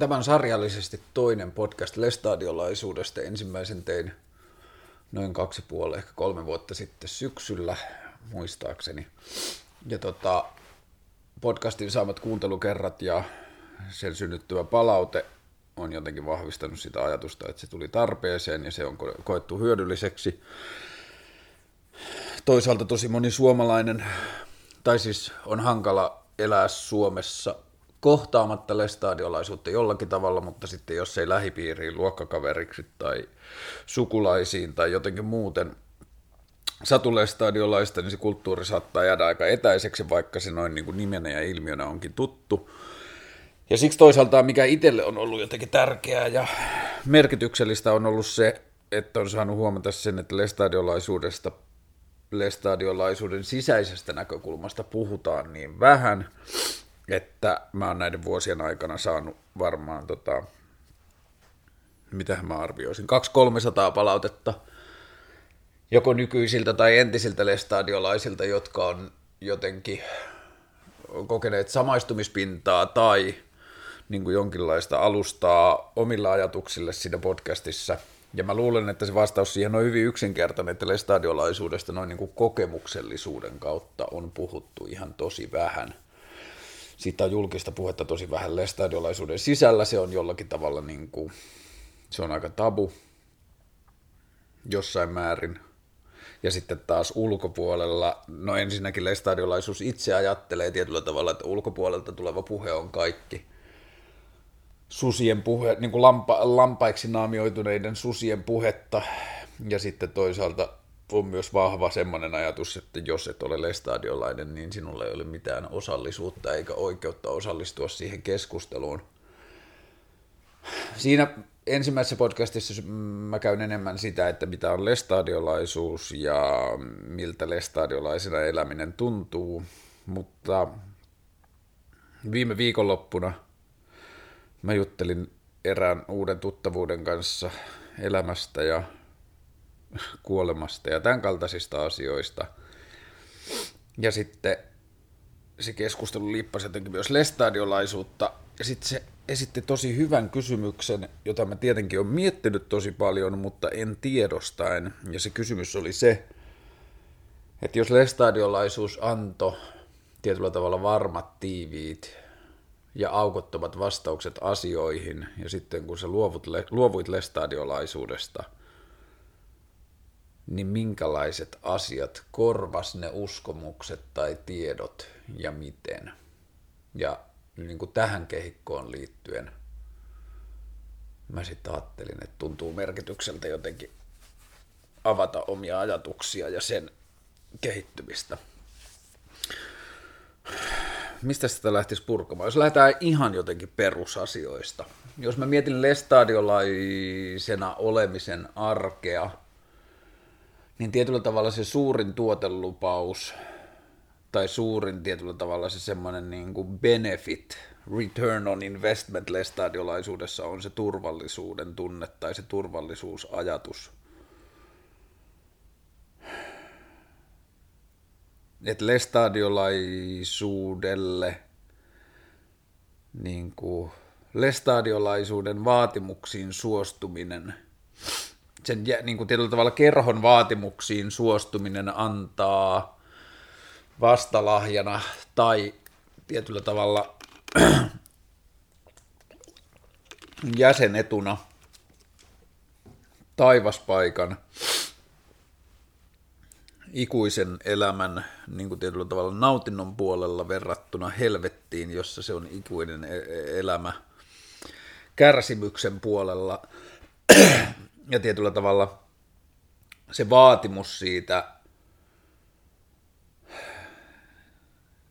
tämän sarjallisesti toinen podcast Lestadiolaisuudesta. Ensimmäisen tein noin kaksi puoli, ehkä kolme vuotta sitten syksyllä, muistaakseni. Ja tota, podcastin saamat kuuntelukerrat ja sen synnyttävä palaute on jotenkin vahvistanut sitä ajatusta, että se tuli tarpeeseen ja se on koettu hyödylliseksi. Toisaalta tosi moni suomalainen, tai siis on hankala elää Suomessa kohtaamatta lestadiolaisuutta jollakin tavalla, mutta sitten jos ei lähipiiriin, luokkakaveriksi tai sukulaisiin tai jotenkin muuten satu lestadiolaista, niin se kulttuuri saattaa jäädä aika etäiseksi, vaikka se noin niin kuin nimenä ja ilmiönä onkin tuttu. Ja siksi toisaalta mikä itselle on ollut jotenkin tärkeää ja merkityksellistä on ollut se, että on saanut huomata sen, että lestadiolaisuudesta lestadiolaisuuden sisäisestä näkökulmasta puhutaan niin vähän, että mä oon näiden vuosien aikana saanut varmaan, tota, mitä mä arvioisin, 200-300 palautetta joko nykyisiltä tai entisiltä lestadiolaisilta, jotka on jotenkin kokeneet samaistumispintaa tai niin kuin jonkinlaista alustaa omilla ajatuksille siinä podcastissa. Ja mä luulen, että se vastaus siihen on hyvin yksinkertainen, että lestadiolaisuudesta noin niin kuin kokemuksellisuuden kautta on puhuttu ihan tosi vähän – siitä on julkista puhetta tosi vähän lestadiolaisuuden sisällä, se on jollakin tavalla niin kuin, se on aika tabu jossain määrin. Ja sitten taas ulkopuolella, no ensinnäkin lestadiolaisuus itse ajattelee tietyllä tavalla, että ulkopuolelta tuleva puhe on kaikki. Susien puhe, niin kuin lampa, lampaiksi naamioituneiden susien puhetta, ja sitten toisaalta on myös vahva semmoinen ajatus, että jos et ole lestadiolainen, niin sinulla ei ole mitään osallisuutta eikä oikeutta osallistua siihen keskusteluun. Siinä ensimmäisessä podcastissa mä käyn enemmän sitä, että mitä on lestadiolaisuus ja miltä lestadiolaisena eläminen tuntuu, mutta viime viikonloppuna mä juttelin erään uuden tuttavuuden kanssa elämästä ja kuolemasta ja tämän kaltaisista asioista. Ja sitten se keskustelu liippasi jotenkin myös lestadiolaisuutta. Ja sitten se esitti tosi hyvän kysymyksen, jota mä tietenkin olen miettinyt tosi paljon, mutta en tiedostaen. Ja se kysymys oli se, että jos lestadiolaisuus antoi tietyllä tavalla varmat, tiiviit ja aukottomat vastaukset asioihin, ja sitten kun sä luovut, luovuit lestadiolaisuudesta – niin minkälaiset asiat korvas ne uskomukset tai tiedot ja miten. Ja niin kuin tähän kehikkoon liittyen mä sitten ajattelin, että tuntuu merkitykseltä jotenkin avata omia ajatuksia ja sen kehittymistä. Mistä sitä lähtisi purkamaan? Jos lähdetään ihan jotenkin perusasioista. Jos mä mietin lestadiolaisena olemisen arkea – niin tietyllä tavalla se suurin tuotelupaus tai suurin tietyllä tavalla se semmoinen niin kuin benefit, return on investment lestadiolaisuudessa on se turvallisuuden tunne tai se turvallisuusajatus. Että lestadiolaisuudelle niin kuin lestadiolaisuuden vaatimuksiin suostuminen – sen niin kuin tietyllä tavalla kerhon vaatimuksiin suostuminen antaa vastalahjana tai tietyllä tavalla jäsenetuna taivaspaikan ikuisen elämän niin kuin tietyllä tavalla nautinnon puolella verrattuna helvettiin, jossa se on ikuinen e-, e-, elämä kärsimyksen puolella ja tietyllä tavalla se vaatimus siitä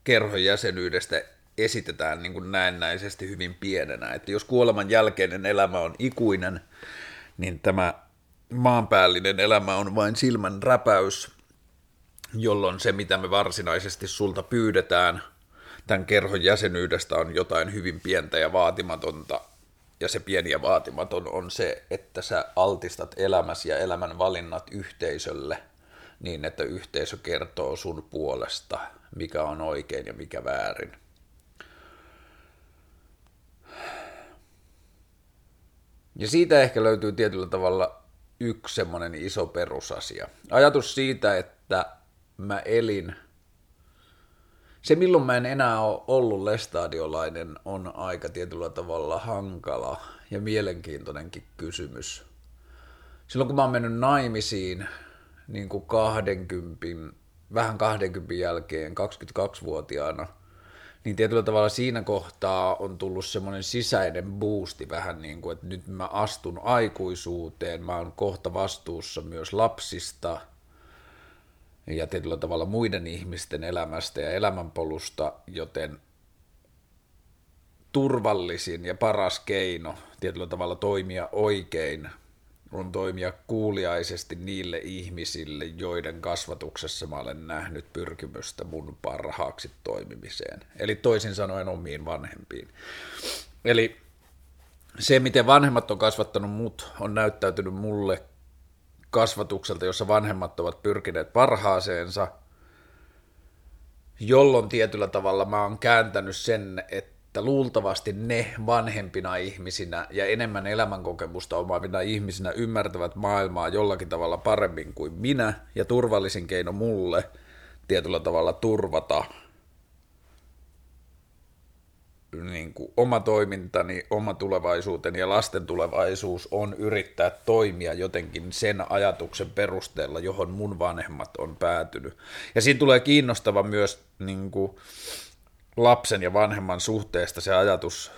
kerhon jäsenyydestä esitetään niin kuin näennäisesti hyvin pienenä. Että jos kuoleman jälkeinen elämä on ikuinen, niin tämä maanpäällinen elämä on vain silmän räpäys, jolloin se, mitä me varsinaisesti sulta pyydetään tämän kerhon jäsenyydestä, on jotain hyvin pientä ja vaatimatonta, ja se pieni ja vaatimaton on se, että sä altistat elämäsi ja elämän valinnat yhteisölle niin, että yhteisö kertoo sun puolesta, mikä on oikein ja mikä väärin. Ja siitä ehkä löytyy tietyllä tavalla yksi semmoinen iso perusasia. Ajatus siitä, että mä elin, se milloin mä en enää ole ollut lestadiolainen on aika tietyllä tavalla hankala ja mielenkiintoinenkin kysymys. Silloin kun mä oon mennyt naimisiin niin kuin 20, vähän 20 jälkeen, 22-vuotiaana – niin tietyllä tavalla siinä kohtaa on tullut semmoinen sisäinen boosti vähän niin kuin, että nyt mä astun aikuisuuteen, mä oon kohta vastuussa myös lapsista ja tietyllä tavalla muiden ihmisten elämästä ja elämänpolusta, joten turvallisin ja paras keino tietyllä tavalla toimia oikein on toimia kuuliaisesti niille ihmisille, joiden kasvatuksessa mä olen nähnyt pyrkimystä mun parhaaksi toimimiseen. Eli toisin sanoen omiin vanhempiin. Eli se, miten vanhemmat on kasvattanut mut, on näyttäytynyt mulle kasvatukselta, jossa vanhemmat ovat pyrkineet parhaaseensa, jolloin tietyllä tavalla mä oon kääntänyt sen, että luultavasti ne vanhempina ihmisinä ja enemmän elämänkokemusta omaavina ihmisinä ymmärtävät maailmaa jollakin tavalla paremmin kuin minä, ja turvallisin keino mulle tietyllä tavalla turvata niin kuin oma toimintani, oma tulevaisuuteni ja lasten tulevaisuus on yrittää toimia jotenkin sen ajatuksen perusteella, johon mun vanhemmat on päätynyt. Ja siinä tulee kiinnostava myös niin kuin, lapsen ja vanhemman suhteesta se ajatus,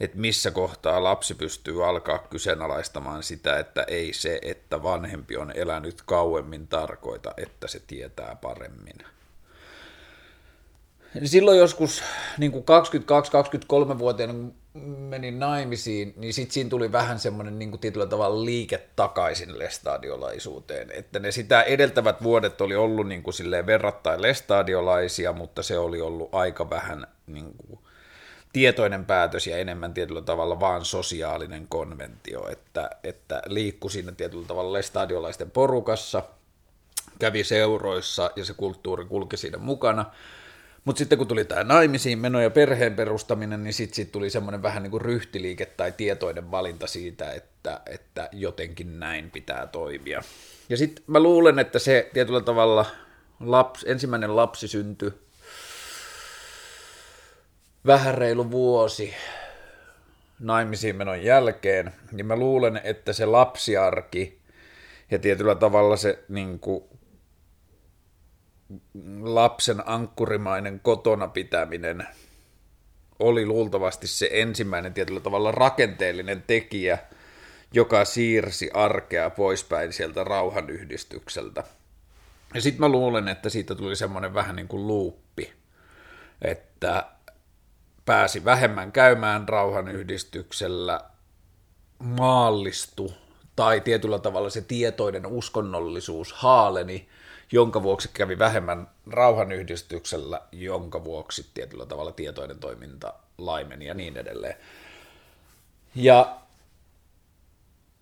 että missä kohtaa lapsi pystyy alkaa kyseenalaistamaan sitä, että ei se, että vanhempi on elänyt kauemmin tarkoita, että se tietää paremmin. Silloin joskus niin 22-23-vuotiaana, menin naimisiin, niin sitten siinä tuli vähän semmoinen niin kuin tietyllä tavalla liike takaisin lestadiolaisuuteen. Että ne sitä edeltävät vuodet oli ollut niin kuin silleen verrattain lestadiolaisia, mutta se oli ollut aika vähän niin kuin tietoinen päätös ja enemmän tietyllä tavalla vaan sosiaalinen konventio, että, että liikkui siinä tietyllä tavalla lestadiolaisten porukassa, kävi seuroissa ja se kulttuuri kulki siinä mukana – mutta sitten kun tuli tämä naimisiin meno ja perheen perustaminen, niin sitten sit tuli semmoinen vähän niin kuin ryhtiliike tai tietoinen valinta siitä, että, että jotenkin näin pitää toimia. Ja sitten mä luulen, että se tietyllä tavalla laps, ensimmäinen lapsi syntyi vähän reilu vuosi naimisiin menon jälkeen, niin mä luulen, että se lapsiarki ja tietyllä tavalla se niin kuin, lapsen ankkurimainen kotona pitäminen oli luultavasti se ensimmäinen tietyllä tavalla rakenteellinen tekijä, joka siirsi arkea poispäin sieltä rauhanyhdistykseltä. Ja sitten mä luulen, että siitä tuli semmoinen vähän niin kuin luuppi, että pääsi vähemmän käymään rauhanyhdistyksellä, maallistu, tai tietyllä tavalla se tietoinen uskonnollisuus haaleni, jonka vuoksi kävi vähemmän rauhanyhdistyksellä, jonka vuoksi tietyllä tavalla tietoinen toiminta laimeni ja niin edelleen. Ja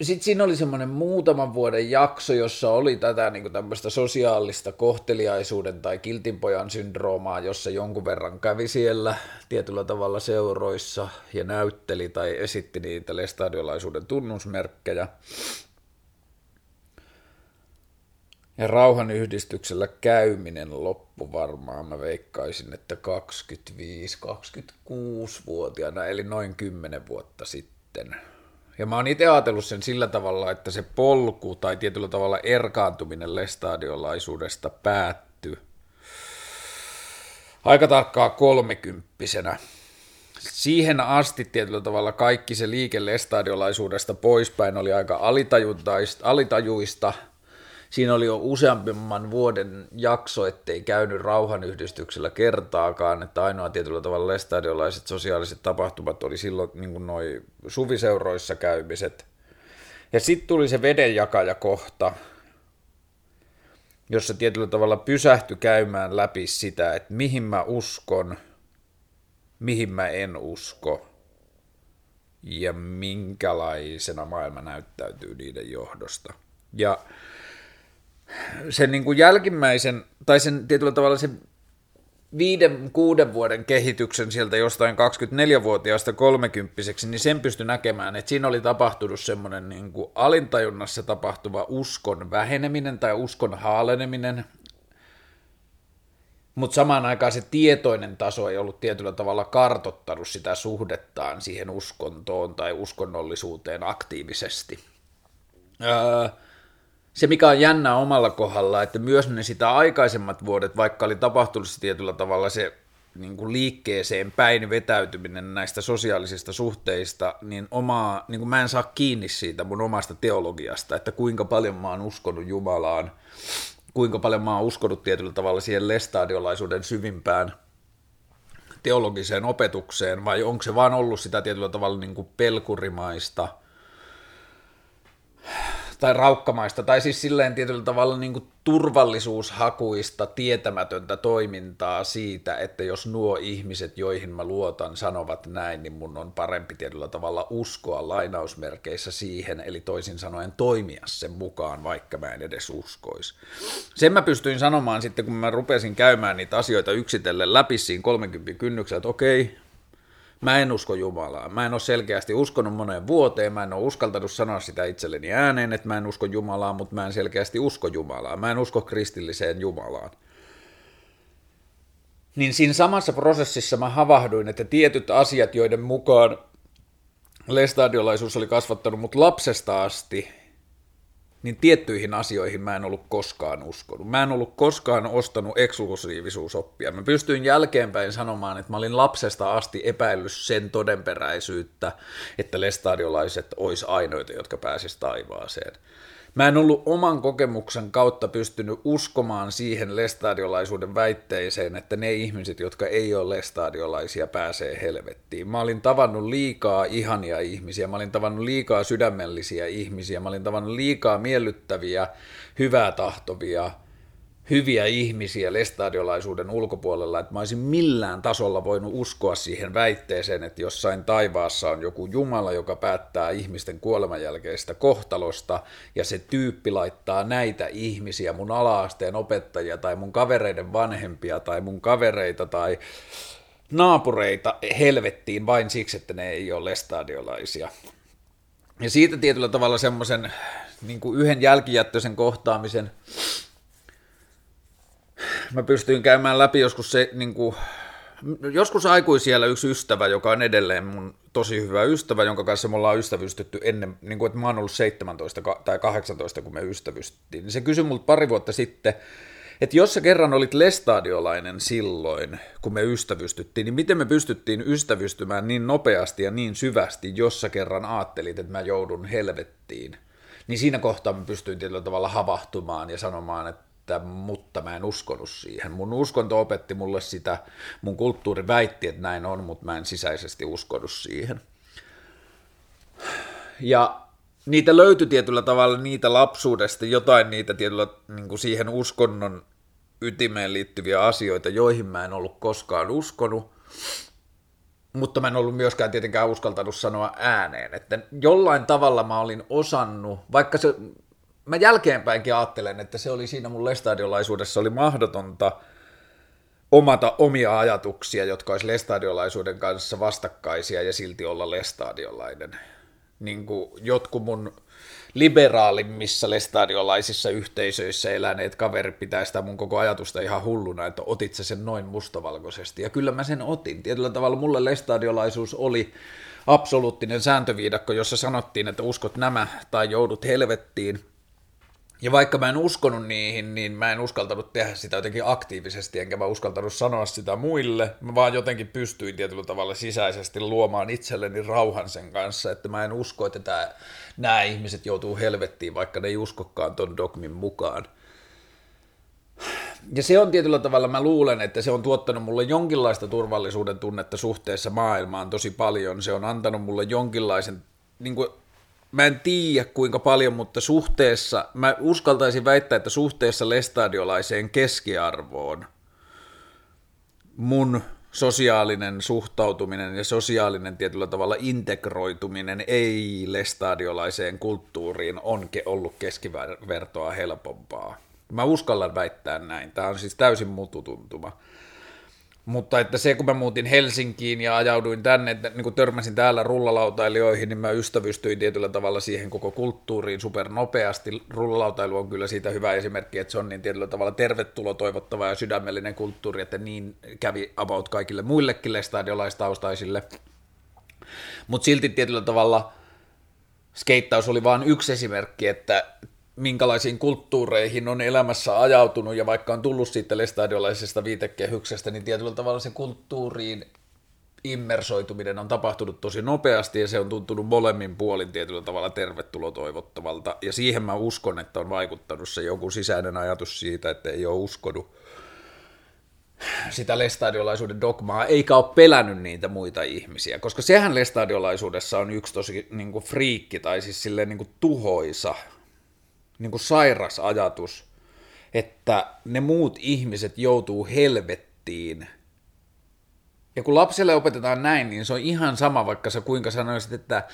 sitten siinä oli semmoinen muutaman vuoden jakso, jossa oli tätä niin tämmöistä sosiaalista kohteliaisuuden tai kiltinpojan syndroomaa, jossa jonkun verran kävi siellä tietyllä tavalla seuroissa ja näytteli tai esitti niitä lestadiolaisuuden tunnusmerkkejä. Ja rauhanyhdistyksellä käyminen loppu varmaan, mä veikkaisin, että 25-26-vuotiaana, eli noin 10 vuotta sitten. Ja mä oon itse ajatellut sen sillä tavalla, että se polku tai tietyllä tavalla erkaantuminen lestadiolaisuudesta päättyi aika tarkkaa kolmekymppisenä. Siihen asti tietyllä tavalla kaikki se liike lestadiolaisuudesta poispäin oli aika alitajuista – siinä oli jo useamman vuoden jakso, ettei käynyt rauhanyhdistyksellä kertaakaan, että ainoa tietyllä tavalla lestadiolaiset sosiaaliset tapahtumat oli silloin niin noin suviseuroissa käymiset. Ja sitten tuli se vedenjakajakohta, jossa tietyllä tavalla pysähtyi käymään läpi sitä, että mihin mä uskon, mihin mä en usko ja minkälaisena maailma näyttäytyy niiden johdosta. Ja sen niin kuin jälkimmäisen, tai sen tietyllä tavalla sen viiden, kuuden vuoden kehityksen sieltä jostain 24-vuotiaasta 30 niin sen pystyi näkemään, että siinä oli tapahtunut semmoinen niin kuin alintajunnassa tapahtuva uskon väheneminen tai uskon haaleneminen, mutta samaan aikaan se tietoinen taso ei ollut tietyllä tavalla kartottanut sitä suhdettaan siihen uskontoon tai uskonnollisuuteen aktiivisesti. Öö, se, mikä on jännä omalla kohdalla, että myös ne sitä aikaisemmat vuodet, vaikka oli tapahtunut se tietyllä tavalla se niin kuin liikkeeseen päin vetäytyminen näistä sosiaalisista suhteista, niin, omaa, niin kuin mä en saa kiinni siitä mun omasta teologiasta, että kuinka paljon mä oon uskonut Jumalaan, kuinka paljon mä oon uskonut tietyllä tavalla siihen lestadiolaisuuden syvimpään teologiseen opetukseen, vai onko se vaan ollut sitä tietyllä tavalla niin kuin pelkurimaista – tai raukkamaista, tai siis silleen tietyllä tavalla niin kuin turvallisuushakuista, tietämätöntä toimintaa siitä, että jos nuo ihmiset, joihin mä luotan, sanovat näin, niin mun on parempi tietyllä tavalla uskoa lainausmerkeissä siihen, eli toisin sanoen toimia sen mukaan, vaikka mä en edes uskoisi. Sen mä pystyin sanomaan sitten, kun mä rupesin käymään niitä asioita yksitellen läpi siinä 30 kynnyksellä, että okei, Mä en usko Jumalaa. Mä en ole selkeästi uskonut moneen vuoteen, mä en ole uskaltanut sanoa sitä itselleni ääneen, että mä en usko Jumalaa, mutta mä en selkeästi usko Jumalaa. Mä en usko kristilliseen Jumalaan. Niin siinä samassa prosessissa mä havahduin, että tietyt asiat, joiden mukaan lestadiolaisuus oli kasvattanut mut lapsesta asti, niin tiettyihin asioihin mä en ollut koskaan uskonut. Mä en ollut koskaan ostanut eksklusiivisuusoppia. Mä pystyin jälkeenpäin sanomaan, että mä olin lapsesta asti epäillyt sen todenperäisyyttä, että lestadiolaiset olisi ainoita, jotka pääsisivät taivaaseen. Mä en ollut oman kokemuksen kautta pystynyt uskomaan siihen lestadiolaisuuden väitteeseen, että ne ihmiset, jotka ei ole lestadiolaisia, pääsee helvettiin. Mä olin tavannut liikaa ihania ihmisiä, mä olin tavannut liikaa sydämellisiä ihmisiä, mä olin tavannut liikaa miellyttäviä, hyvää tahtovia, hyviä ihmisiä lestadiolaisuuden ulkopuolella, että mä olisin millään tasolla voinut uskoa siihen väitteeseen, että jossain taivaassa on joku Jumala, joka päättää ihmisten kuoleman jälkeistä kohtalosta, ja se tyyppi laittaa näitä ihmisiä, mun alaasteen opettajia, tai mun kavereiden vanhempia, tai mun kavereita, tai naapureita helvettiin vain siksi, että ne ei ole lestadiolaisia. Ja siitä tietyllä tavalla semmoisen niin yhden jälkijättöisen kohtaamisen mä pystyin käymään läpi joskus se, niin kuin, joskus aikuisiellä yksi ystävä, joka on edelleen mun tosi hyvä ystävä, jonka kanssa me ollaan ystävystetty ennen, niin kuin, että mä oon ollut 17 tai 18, kun me ystävystettiin, niin se kysyi multa pari vuotta sitten, että jos sä kerran olit lestadiolainen silloin, kun me ystävystyttiin, niin miten me pystyttiin ystävystymään niin nopeasti ja niin syvästi, jos sä kerran ajattelit, että mä joudun helvettiin? Niin siinä kohtaa mä pystyin tietyllä tavalla havahtumaan ja sanomaan, että että, mutta mä en uskonut siihen. Mun uskonto opetti mulle sitä, mun kulttuuri väitti, että näin on, mutta mä en sisäisesti uskonut siihen. Ja niitä löytyi tietyllä tavalla niitä lapsuudesta, jotain niitä tietyllä niin kuin siihen uskonnon ytimeen liittyviä asioita, joihin mä en ollut koskaan uskonut, mutta mä en ollut myöskään tietenkään uskaltanut sanoa ääneen, että jollain tavalla mä olin osannut, vaikka se mä jälkeenpäinkin ajattelen, että se oli siinä mun lestadiolaisuudessa oli mahdotonta omata omia ajatuksia, jotka olisi lestadiolaisuuden kanssa vastakkaisia ja silti olla lestadiolainen. Niin kuin jotkut mun liberaalimmissa lestadiolaisissa yhteisöissä eläneet kaverit pitää sitä mun koko ajatusta ihan hulluna, että otit sä sen noin mustavalkoisesti. Ja kyllä mä sen otin. Tietyllä tavalla mulle lestadiolaisuus oli absoluuttinen sääntöviidakko, jossa sanottiin, että uskot nämä tai joudut helvettiin – ja vaikka mä en uskonut niihin, niin mä en uskaltanut tehdä sitä jotenkin aktiivisesti, enkä mä uskaltanut sanoa sitä muille. Mä vaan jotenkin pystyin tietyllä tavalla sisäisesti luomaan itselleni rauhan sen kanssa, että mä en usko, että tää, nämä ihmiset joutuu helvettiin, vaikka ne ei uskokaan ton dogmin mukaan. Ja se on tietyllä tavalla, mä luulen, että se on tuottanut mulle jonkinlaista turvallisuuden tunnetta suhteessa maailmaan tosi paljon. Se on antanut mulle jonkinlaisen niin kuin mä en tiedä kuinka paljon, mutta suhteessa, mä uskaltaisin väittää, että suhteessa lestadiolaiseen keskiarvoon mun sosiaalinen suhtautuminen ja sosiaalinen tietyllä tavalla integroituminen ei lestadiolaiseen kulttuuriin on ollut keskivertoa helpompaa. Mä uskallan väittää näin. Tämä on siis täysin mututuntuma. Mutta että se, kun mä muutin Helsinkiin ja ajauduin tänne, että niin kun törmäsin täällä rullalautailijoihin, niin mä ystävystyin tietyllä tavalla siihen koko kulttuuriin supernopeasti. Rullalautailu on kyllä siitä hyvä esimerkki, että se on niin tietyllä tavalla tervetulo toivottava ja sydämellinen kulttuuri, että niin kävi about kaikille muillekin lestadiolaistaustaisille. Mutta silti tietyllä tavalla skeittaus oli vain yksi esimerkki, että minkälaisiin kulttuureihin on elämässä ajautunut, ja vaikka on tullut siitä lestadiolaisesta viitekehyksestä, niin tietyllä tavalla se kulttuuriin immersoituminen on tapahtunut tosi nopeasti, ja se on tuntunut molemmin puolin tietyllä tavalla tervetulo toivottavalta, ja siihen mä uskon, että on vaikuttanut se joku sisäinen ajatus siitä, että ei ole uskonut sitä lestadiolaisuuden dogmaa, eikä ole pelännyt niitä muita ihmisiä, koska sehän lestadiolaisuudessa on yksi tosi niin kuin friikki, tai siis silleen niin kuin tuhoisa niin kuin sairas ajatus, että ne muut ihmiset joutuu helvettiin. Ja kun lapselle opetetaan näin, niin se on ihan sama, vaikka sä kuinka sanoisit, että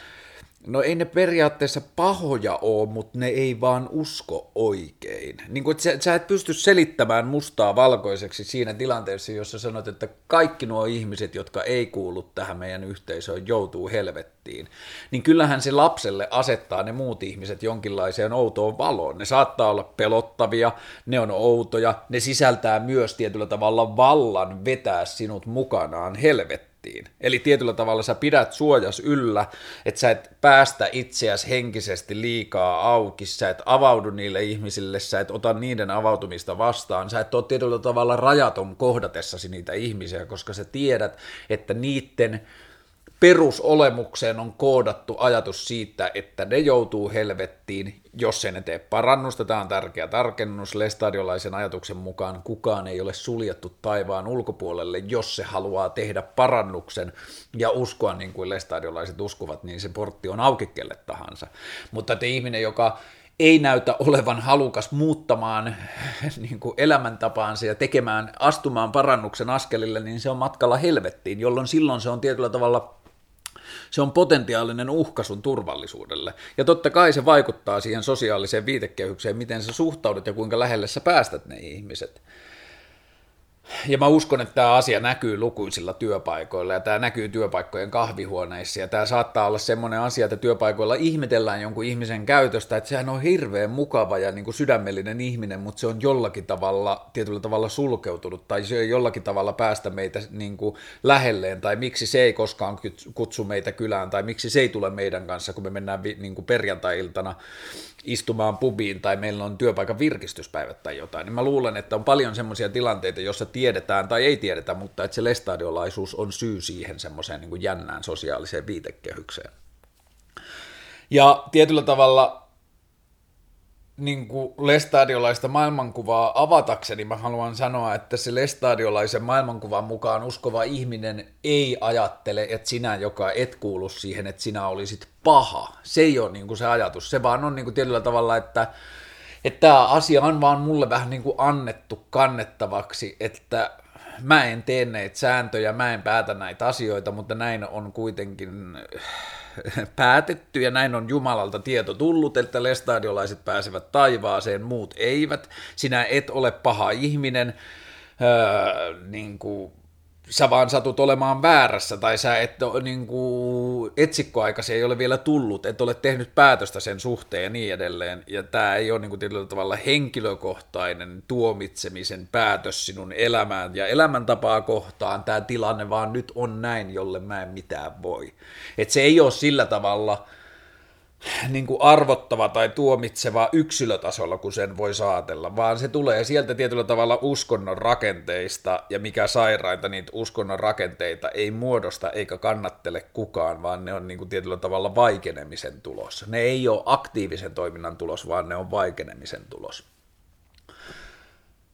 No ei ne periaatteessa pahoja ole, mutta ne ei vaan usko oikein. Niin kuin, sä, sä et pysty selittämään mustaa valkoiseksi siinä tilanteessa, jossa sanot, että kaikki nuo ihmiset, jotka ei kuulu tähän meidän yhteisöön, joutuu helvettiin. Niin kyllähän se lapselle asettaa ne muut ihmiset jonkinlaiseen outoon valoon. Ne saattaa olla pelottavia, ne on outoja, ne sisältää myös tietyllä tavalla vallan vetää sinut mukanaan helvettiin nettiin. Eli tietyllä tavalla sä pidät suojas yllä, että sä et päästä itseäsi henkisesti liikaa auki, sä et avaudu niille ihmisille, sä et ota niiden avautumista vastaan, sä et ole tietyllä tavalla rajaton kohdatessasi niitä ihmisiä, koska sä tiedät, että niiden perusolemukseen on koodattu ajatus siitä, että ne joutuu helvettiin, jos ei ne tee parannusta. Tämä on tärkeä tarkennus. Lestadiolaisen ajatuksen mukaan kukaan ei ole suljettu taivaan ulkopuolelle, jos se haluaa tehdä parannuksen ja uskoa niin kuin lestadiolaiset uskovat, niin se portti on auki kelle tahansa. Mutta te ihminen, joka ei näytä olevan halukas muuttamaan niin kuin elämäntapaansa ja tekemään, astumaan parannuksen askelille, niin se on matkalla helvettiin, jolloin silloin se on tietyllä tavalla se on potentiaalinen uhka sun turvallisuudelle. Ja totta kai se vaikuttaa siihen sosiaaliseen viitekehykseen, miten sä suhtaudut ja kuinka lähelle sä päästät ne ihmiset. Ja mä uskon, että tämä asia näkyy lukuisilla työpaikoilla ja tämä näkyy työpaikkojen kahvihuoneissa ja tämä saattaa olla semmoinen asia, että työpaikoilla ihmetellään jonkun ihmisen käytöstä, että sehän on hirveän mukava ja niin kuin sydämellinen ihminen, mutta se on jollakin tavalla, tietyllä tavalla sulkeutunut tai se ei jollakin tavalla päästä meitä niin kuin lähelleen tai miksi se ei koskaan kutsu meitä kylään tai miksi se ei tule meidän kanssa, kun me mennään niin kuin perjantai-iltana istumaan pubiin tai meillä on työpaikan virkistyspäivät tai jotain, niin mä luulen, että on paljon semmoisia tilanteita, joissa tiedetään tai ei tiedetä, mutta että se lestadiolaisuus on syy siihen semmoiseen niin jännään sosiaaliseen viitekehykseen. Ja tietyllä tavalla niin kuin lestadiolaista maailmankuvaa avatakseni mä haluan sanoa, että se lestadiolaisen maailmankuvan mukaan uskova ihminen ei ajattele, että sinä, joka et kuulu siihen, että sinä olisit paha. Se ei ole niin kuin se ajatus. Se vaan on niin kuin tietyllä tavalla, että että tämä asia on vaan mulle vähän niin kuin annettu kannettavaksi, että mä en tee näitä sääntöjä, mä en päätä näitä asioita, mutta näin on kuitenkin päätetty ja näin on Jumalalta tieto tullut, että lestadiolaiset pääsevät taivaaseen, muut eivät. Sinä et ole paha ihminen, öö, niin kuin sä vaan satut olemaan väärässä tai sä et ole, niin kuin, etsikkoaikasi ei ole vielä tullut, et ole tehnyt päätöstä sen suhteen ja niin edelleen. Ja tämä ei ole niin kuin, tietyllä tavalla henkilökohtainen tuomitsemisen päätös sinun elämään ja elämäntapaa kohtaan. Tämä tilanne vaan nyt on näin, jolle mä en mitään voi. Et se ei ole sillä tavalla niin kuin arvottava tai tuomitseva yksilötasolla, kun sen voi saatella, vaan se tulee sieltä tietyllä tavalla uskonnon rakenteista, ja mikä sairainta, niitä uskonnon rakenteita ei muodosta eikä kannattele kukaan, vaan ne on niin kuin tietyllä tavalla vaikenemisen tulos. Ne ei ole aktiivisen toiminnan tulos, vaan ne on vaikenemisen tulos.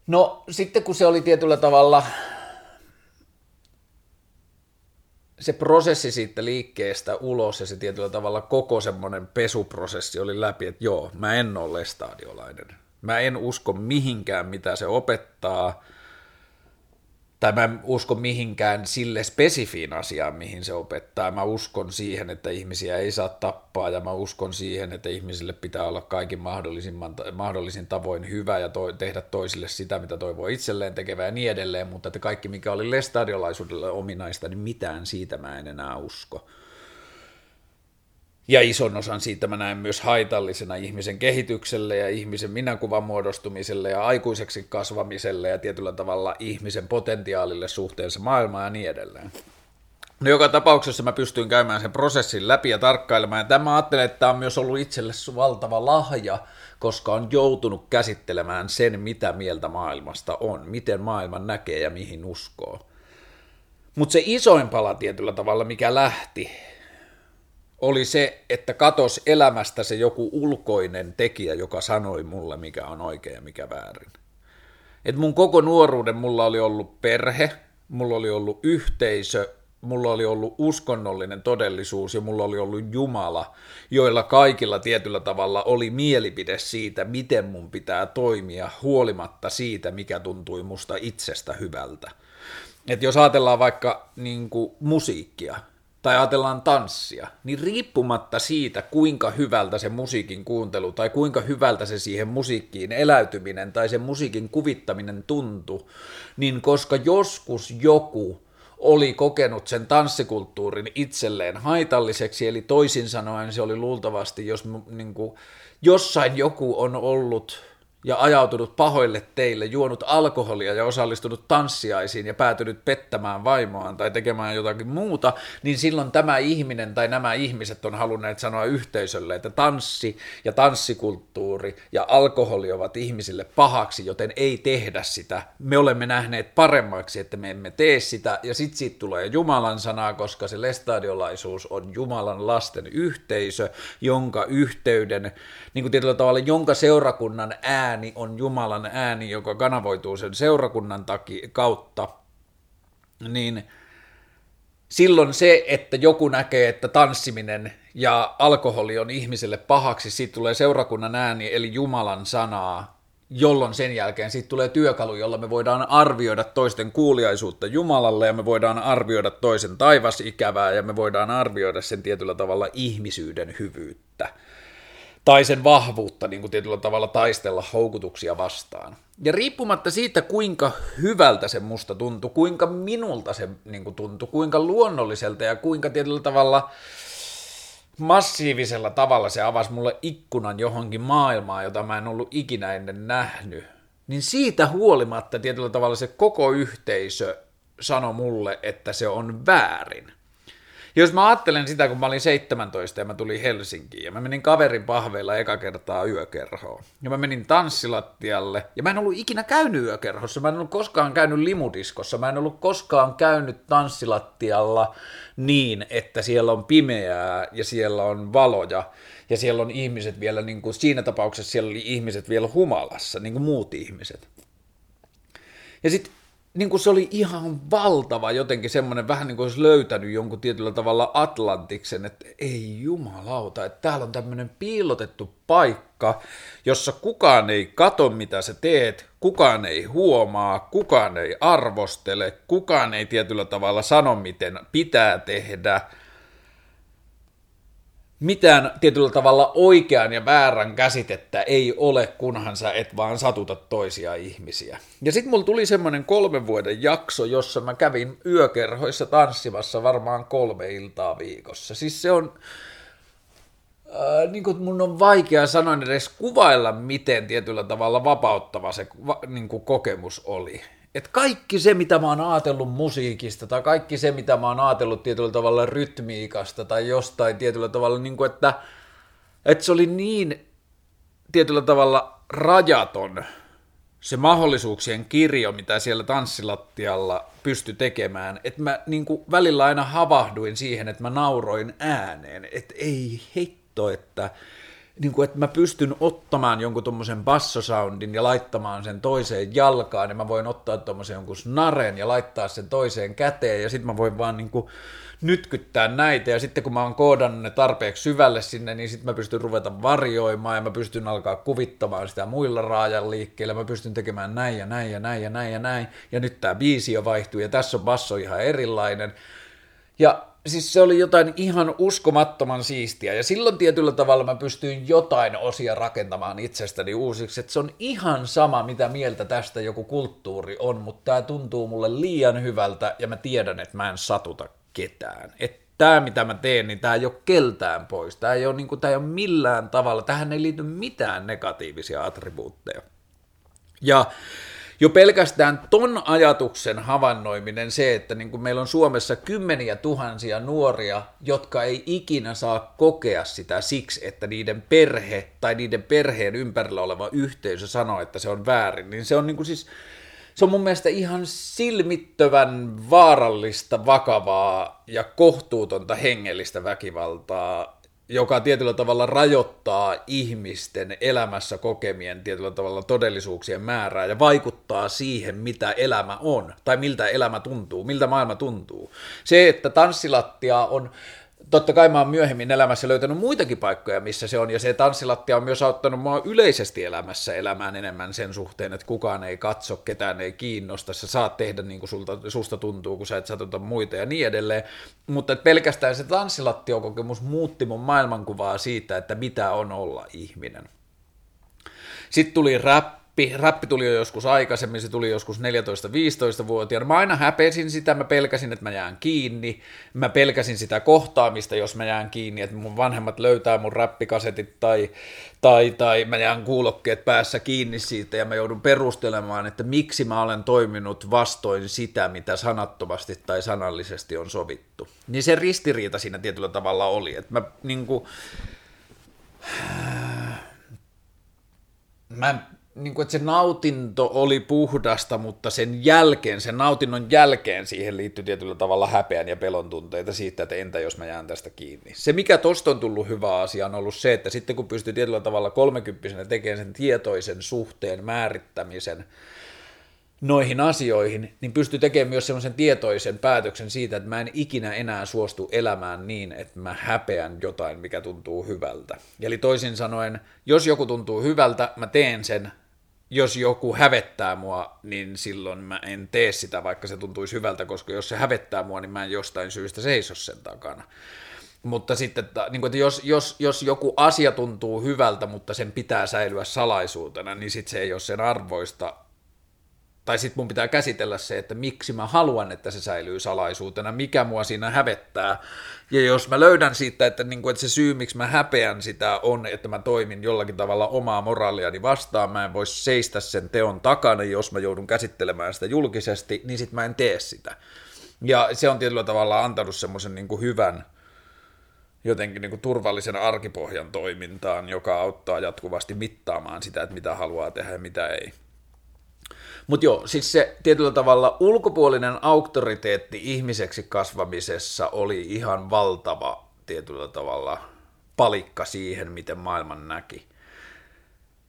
No sitten kun se oli tietyllä tavalla se prosessi siitä liikkeestä ulos ja se tietyllä tavalla koko semmoinen pesuprosessi oli läpi, että joo, mä en ole lestadiolainen. Mä en usko mihinkään, mitä se opettaa. Tai mä en usko mihinkään sille spesifiin asiaan, mihin se opettaa. Mä uskon siihen, että ihmisiä ei saa tappaa ja mä uskon siihen, että ihmisille pitää olla kaikin mahdollisimman, mahdollisin tavoin hyvä ja to, tehdä toisille sitä, mitä toivoo itselleen tekevä ja niin edelleen, mutta että kaikki mikä oli lestadiolaisuudelle ominaista, niin mitään siitä mä en enää usko. Ja ison osan siitä mä näen myös haitallisena ihmisen kehitykselle ja ihmisen minäkuvan muodostumiselle ja aikuiseksi kasvamiselle ja tietyllä tavalla ihmisen potentiaalille suhteessa maailmaan ja niin edelleen. No joka tapauksessa mä pystyin käymään sen prosessin läpi ja tarkkailemaan, ja tämä ajattelen, että tämä on myös ollut itselle valtava lahja, koska on joutunut käsittelemään sen, mitä mieltä maailmasta on, miten maailman näkee ja mihin uskoo. Mutta se isoin pala tietyllä tavalla, mikä lähti, oli se, että katos elämästä se joku ulkoinen tekijä, joka sanoi mulle, mikä on oikein ja mikä väärin. Et mun koko nuoruuden mulla oli ollut perhe, mulla oli ollut yhteisö, mulla oli ollut uskonnollinen todellisuus ja mulla oli ollut Jumala, joilla kaikilla tietyllä tavalla oli mielipide siitä, miten mun pitää toimia huolimatta siitä, mikä tuntui musta itsestä hyvältä. Et jos ajatellaan vaikka niin musiikkia, tai ajatellaan tanssia, niin riippumatta siitä, kuinka hyvältä se musiikin kuuntelu tai kuinka hyvältä se siihen musiikkiin eläytyminen tai sen musiikin kuvittaminen tuntuu, niin koska joskus joku oli kokenut sen tanssikulttuurin itselleen haitalliseksi, eli toisin sanoen se oli luultavasti, jos niin kuin, jossain joku on ollut ja ajautunut pahoille teille, juonut alkoholia ja osallistunut tanssiaisiin ja päätynyt pettämään vaimoaan tai tekemään jotakin muuta, niin silloin tämä ihminen tai nämä ihmiset on halunneet sanoa yhteisölle, että tanssi ja tanssikulttuuri ja alkoholi ovat ihmisille pahaksi, joten ei tehdä sitä. Me olemme nähneet paremmaksi, että me emme tee sitä, ja sitten siitä tulee Jumalan sanaa, koska se lestadiolaisuus on Jumalan lasten yhteisö, jonka yhteyden, niin kuin tietyllä tavalla, jonka seurakunnan ääni ääni on Jumalan ääni, joka kanavoituu sen seurakunnan taki, kautta, niin silloin se, että joku näkee, että tanssiminen ja alkoholi on ihmiselle pahaksi, siitä tulee seurakunnan ääni, eli Jumalan sanaa, jolloin sen jälkeen siitä tulee työkalu, jolla me voidaan arvioida toisten kuuliaisuutta Jumalalle ja me voidaan arvioida toisen taivasikävää ja me voidaan arvioida sen tietyllä tavalla ihmisyyden hyvyyttä tai sen vahvuutta niin kuin tietyllä tavalla taistella houkutuksia vastaan. Ja riippumatta siitä, kuinka hyvältä se musta tuntui, kuinka minulta se niin kuin tuntui, kuinka luonnolliselta ja kuinka tietyllä tavalla massiivisella tavalla se avasi mulle ikkunan johonkin maailmaan, jota mä en ollut ikinä ennen nähnyt, niin siitä huolimatta tietyllä tavalla se koko yhteisö sanoi mulle, että se on väärin. Jos mä ajattelen sitä, kun mä olin 17 ja mä tulin Helsinkiin ja mä menin kaverin pahveilla eka kertaa yökerhoon. Ja mä menin tanssilattialle ja mä en ollut ikinä käynyt yökerhossa, mä en ollut koskaan käynyt limudiskossa, mä en ollut koskaan käynyt tanssilattialla niin, että siellä on pimeää ja siellä on valoja ja siellä on ihmiset vielä, niin kuin siinä tapauksessa siellä oli ihmiset vielä humalassa, niin kuin muut ihmiset. Ja sitten niin kuin se oli ihan valtava jotenkin semmoinen, vähän niin kuin olisi löytänyt jonkun tietyllä tavalla Atlantiksen, että ei jumalauta, että täällä on tämmöinen piilotettu paikka, jossa kukaan ei kato, mitä sä teet, kukaan ei huomaa, kukaan ei arvostele, kukaan ei tietyllä tavalla sano, miten pitää tehdä, mitään tietyllä tavalla oikean ja väärän käsitettä ei ole, kunhan sä et vaan satuta toisia ihmisiä. Ja sitten mulla tuli semmoinen kolmen vuoden jakso, jossa mä kävin yökerhoissa tanssimassa varmaan kolme iltaa viikossa. Siis se on, äh, niin kuin mun on vaikea sanoa edes kuvailla, miten tietyllä tavalla vapauttava se va, niin kuin kokemus oli että kaikki se, mitä mä oon ajatellut musiikista, tai kaikki se, mitä mä oon ajatellut tietyllä tavalla rytmiikasta, tai jostain tietyllä tavalla, niin kuin että, että se oli niin tietyllä tavalla rajaton se mahdollisuuksien kirjo, mitä siellä tanssilattialla pysty tekemään, että mä niin kuin välillä aina havahduin siihen, että mä nauroin ääneen, että ei hitto, että niin kuin, että mä pystyn ottamaan jonkun tuommoisen bassosoundin ja laittamaan sen toiseen jalkaan, ja mä voin ottaa tuommoisen jonkun snaren ja laittaa sen toiseen käteen, ja sitten mä voin vaan niin kuin nytkyttää näitä, ja sitten kun mä oon koodannut ne tarpeeksi syvälle sinne, niin sitten mä pystyn ruveta varjoimaan, ja mä pystyn alkaa kuvittamaan sitä muilla raajan liikkeillä, mä pystyn tekemään näin ja näin ja näin ja näin ja näin, ja nyt tää biisi jo vaihtuu, ja tässä on basso ihan erilainen, ja siis se oli jotain ihan uskomattoman siistiä, ja silloin tietyllä tavalla mä pystyin jotain osia rakentamaan itsestäni uusiksi, että se on ihan sama, mitä mieltä tästä joku kulttuuri on, mutta tämä tuntuu mulle liian hyvältä, ja mä tiedän, että mä en satuta ketään. Että tämä, mitä mä teen, niin tämä ei ole keltään pois, tämä ei niin ei ole millään tavalla, tähän ei liity mitään negatiivisia attribuutteja. Ja jo pelkästään ton ajatuksen havainnoiminen se, että niin kuin meillä on Suomessa kymmeniä tuhansia nuoria, jotka ei ikinä saa kokea sitä siksi, että niiden perhe tai niiden perheen ympärillä oleva yhteisö sanoo, että se on väärin, niin se on niin kuin siis, se on mun mielestä ihan silmittävän vaarallista, vakavaa ja kohtuutonta hengellistä väkivaltaa, joka tietyllä tavalla rajoittaa ihmisten elämässä kokemien tietyllä tavalla todellisuuksien määrää ja vaikuttaa siihen, mitä elämä on, tai miltä elämä tuntuu, miltä maailma tuntuu. Se, että tanssilattia on totta kai mä oon myöhemmin elämässä löytänyt muitakin paikkoja, missä se on, ja se tanssilattia on myös auttanut mua yleisesti elämässä elämään enemmän sen suhteen, että kukaan ei katso, ketään ei kiinnosta, sä saat tehdä niin kuin sulta, susta tuntuu, kun sä et satuta muita ja niin edelleen, mutta että pelkästään se tanssilattiokokemus muutti mun maailmankuvaa siitä, että mitä on olla ihminen. Sitten tuli rap, räppi, räppi tuli jo joskus aikaisemmin, se tuli joskus 14-15-vuotiaana. Mä aina häpesin sitä, mä pelkäsin, että mä jään kiinni, mä pelkäsin sitä kohtaamista, jos mä jään kiinni, että mun vanhemmat löytää mun räppikasetit tai, tai, tai mä jään kuulokkeet päässä kiinni siitä ja mä joudun perustelemaan, että miksi mä olen toiminut vastoin sitä, mitä sanattomasti tai sanallisesti on sovittu. Niin se ristiriita siinä tietyllä tavalla oli, että mä niinku, mä niin kuin, että se nautinto oli puhdasta, mutta sen jälkeen, sen nautinnon jälkeen siihen liittyy tietyllä tavalla häpeän ja pelon tunteita siitä, että entä jos mä jään tästä kiinni. Se, mikä tosta on tullut hyvä asia, on ollut se, että sitten kun pystyy tietyllä tavalla kolmekymppisenä tekemään sen tietoisen suhteen määrittämisen, noihin asioihin, niin pystyy tekemään myös semmoisen tietoisen päätöksen siitä, että mä en ikinä enää suostu elämään niin, että mä häpeän jotain, mikä tuntuu hyvältä. Eli toisin sanoen, jos joku tuntuu hyvältä, mä teen sen, jos joku hävettää mua, niin silloin mä en tee sitä, vaikka se tuntuisi hyvältä, koska jos se hävettää mua, niin mä en jostain syystä seiso sen takana. Mutta sitten, että, niin kuin, että jos, jos, jos joku asia tuntuu hyvältä, mutta sen pitää säilyä salaisuutena, niin sitten se ei ole sen arvoista tai sitten mun pitää käsitellä se, että miksi mä haluan, että se säilyy salaisuutena, mikä mua siinä hävettää. Ja jos mä löydän siitä, että, niin kuin, että se syy, miksi mä häpeän sitä, on, että mä toimin jollakin tavalla omaa moraaliani vastaan, mä en voi seistä sen teon takana, jos mä joudun käsittelemään sitä julkisesti, niin sitten mä en tee sitä. Ja se on tietyllä tavalla antanut semmoisen niin hyvän, jotenkin niin turvallisen arkipohjan toimintaan, joka auttaa jatkuvasti mittaamaan sitä, että mitä haluaa tehdä ja mitä ei. Mutta joo, siis se tietyllä tavalla ulkopuolinen auktoriteetti ihmiseksi kasvamisessa oli ihan valtava tietyllä tavalla palikka siihen, miten maailman näki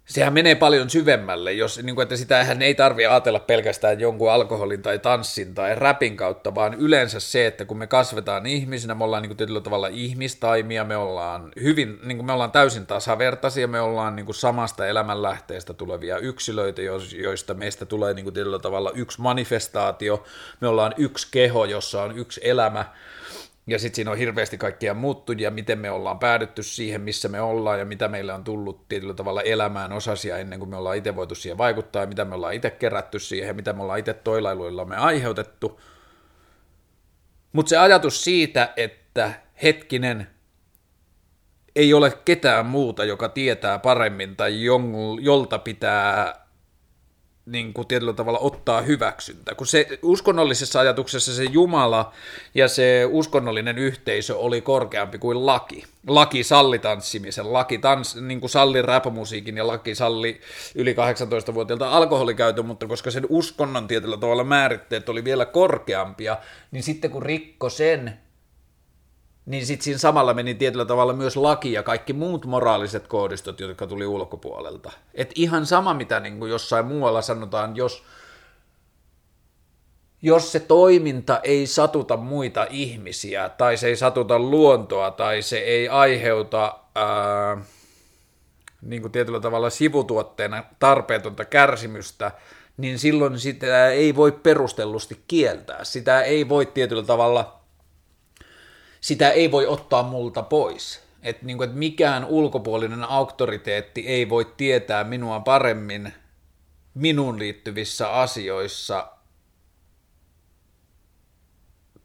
sehän menee paljon syvemmälle, jos, niin kuin, että sitähän ei tarvitse ajatella pelkästään jonkun alkoholin tai tanssin tai räpin kautta, vaan yleensä se, että kun me kasvetaan ihmisinä, me ollaan niin kuin, tietyllä tavalla ihmistaimia, me ollaan hyvin, niin kuin me ollaan täysin tasavertaisia, me ollaan niin kuin, samasta elämänlähteestä tulevia yksilöitä, joista meistä tulee niin kuin, tietyllä tavalla yksi manifestaatio, me ollaan yksi keho, jossa on yksi elämä, ja sitten siinä on hirveästi kaikkia muuttujia, miten me ollaan päädytty siihen, missä me ollaan ja mitä meille on tullut tietyllä tavalla elämään osasia ennen kuin me ollaan itse voitu siihen vaikuttaa ja mitä me ollaan itse kerätty siihen ja mitä me ollaan itse toilailuilla me aiheutettu. Mutta se ajatus siitä, että hetkinen, ei ole ketään muuta, joka tietää paremmin tai jolta pitää niin kuin tietyllä tavalla ottaa hyväksyntä. Kun se uskonnollisessa ajatuksessa se Jumala ja se uskonnollinen yhteisö oli korkeampi kuin laki. Laki salli tanssimisen, laki tans, niin kuin salli rapamusiikin ja laki salli yli 18-vuotiailta alkoholikäytön, mutta koska sen uskonnon tietyllä tavalla määritteet oli vielä korkeampia, niin sitten kun rikko sen, niin sitten siinä samalla meni tietyllä tavalla myös laki ja kaikki muut moraaliset koodistot, jotka tuli ulkopuolelta. Et ihan sama, mitä niin kuin jossain muualla sanotaan, jos, jos se toiminta ei satuta muita ihmisiä, tai se ei satuta luontoa, tai se ei aiheuta ää, niin kuin tietyllä tavalla sivutuotteena tarpeetonta kärsimystä, niin silloin sitä ei voi perustellusti kieltää. Sitä ei voi tietyllä tavalla – sitä ei voi ottaa multa pois. Että niin et mikään ulkopuolinen auktoriteetti ei voi tietää minua paremmin minun liittyvissä asioissa,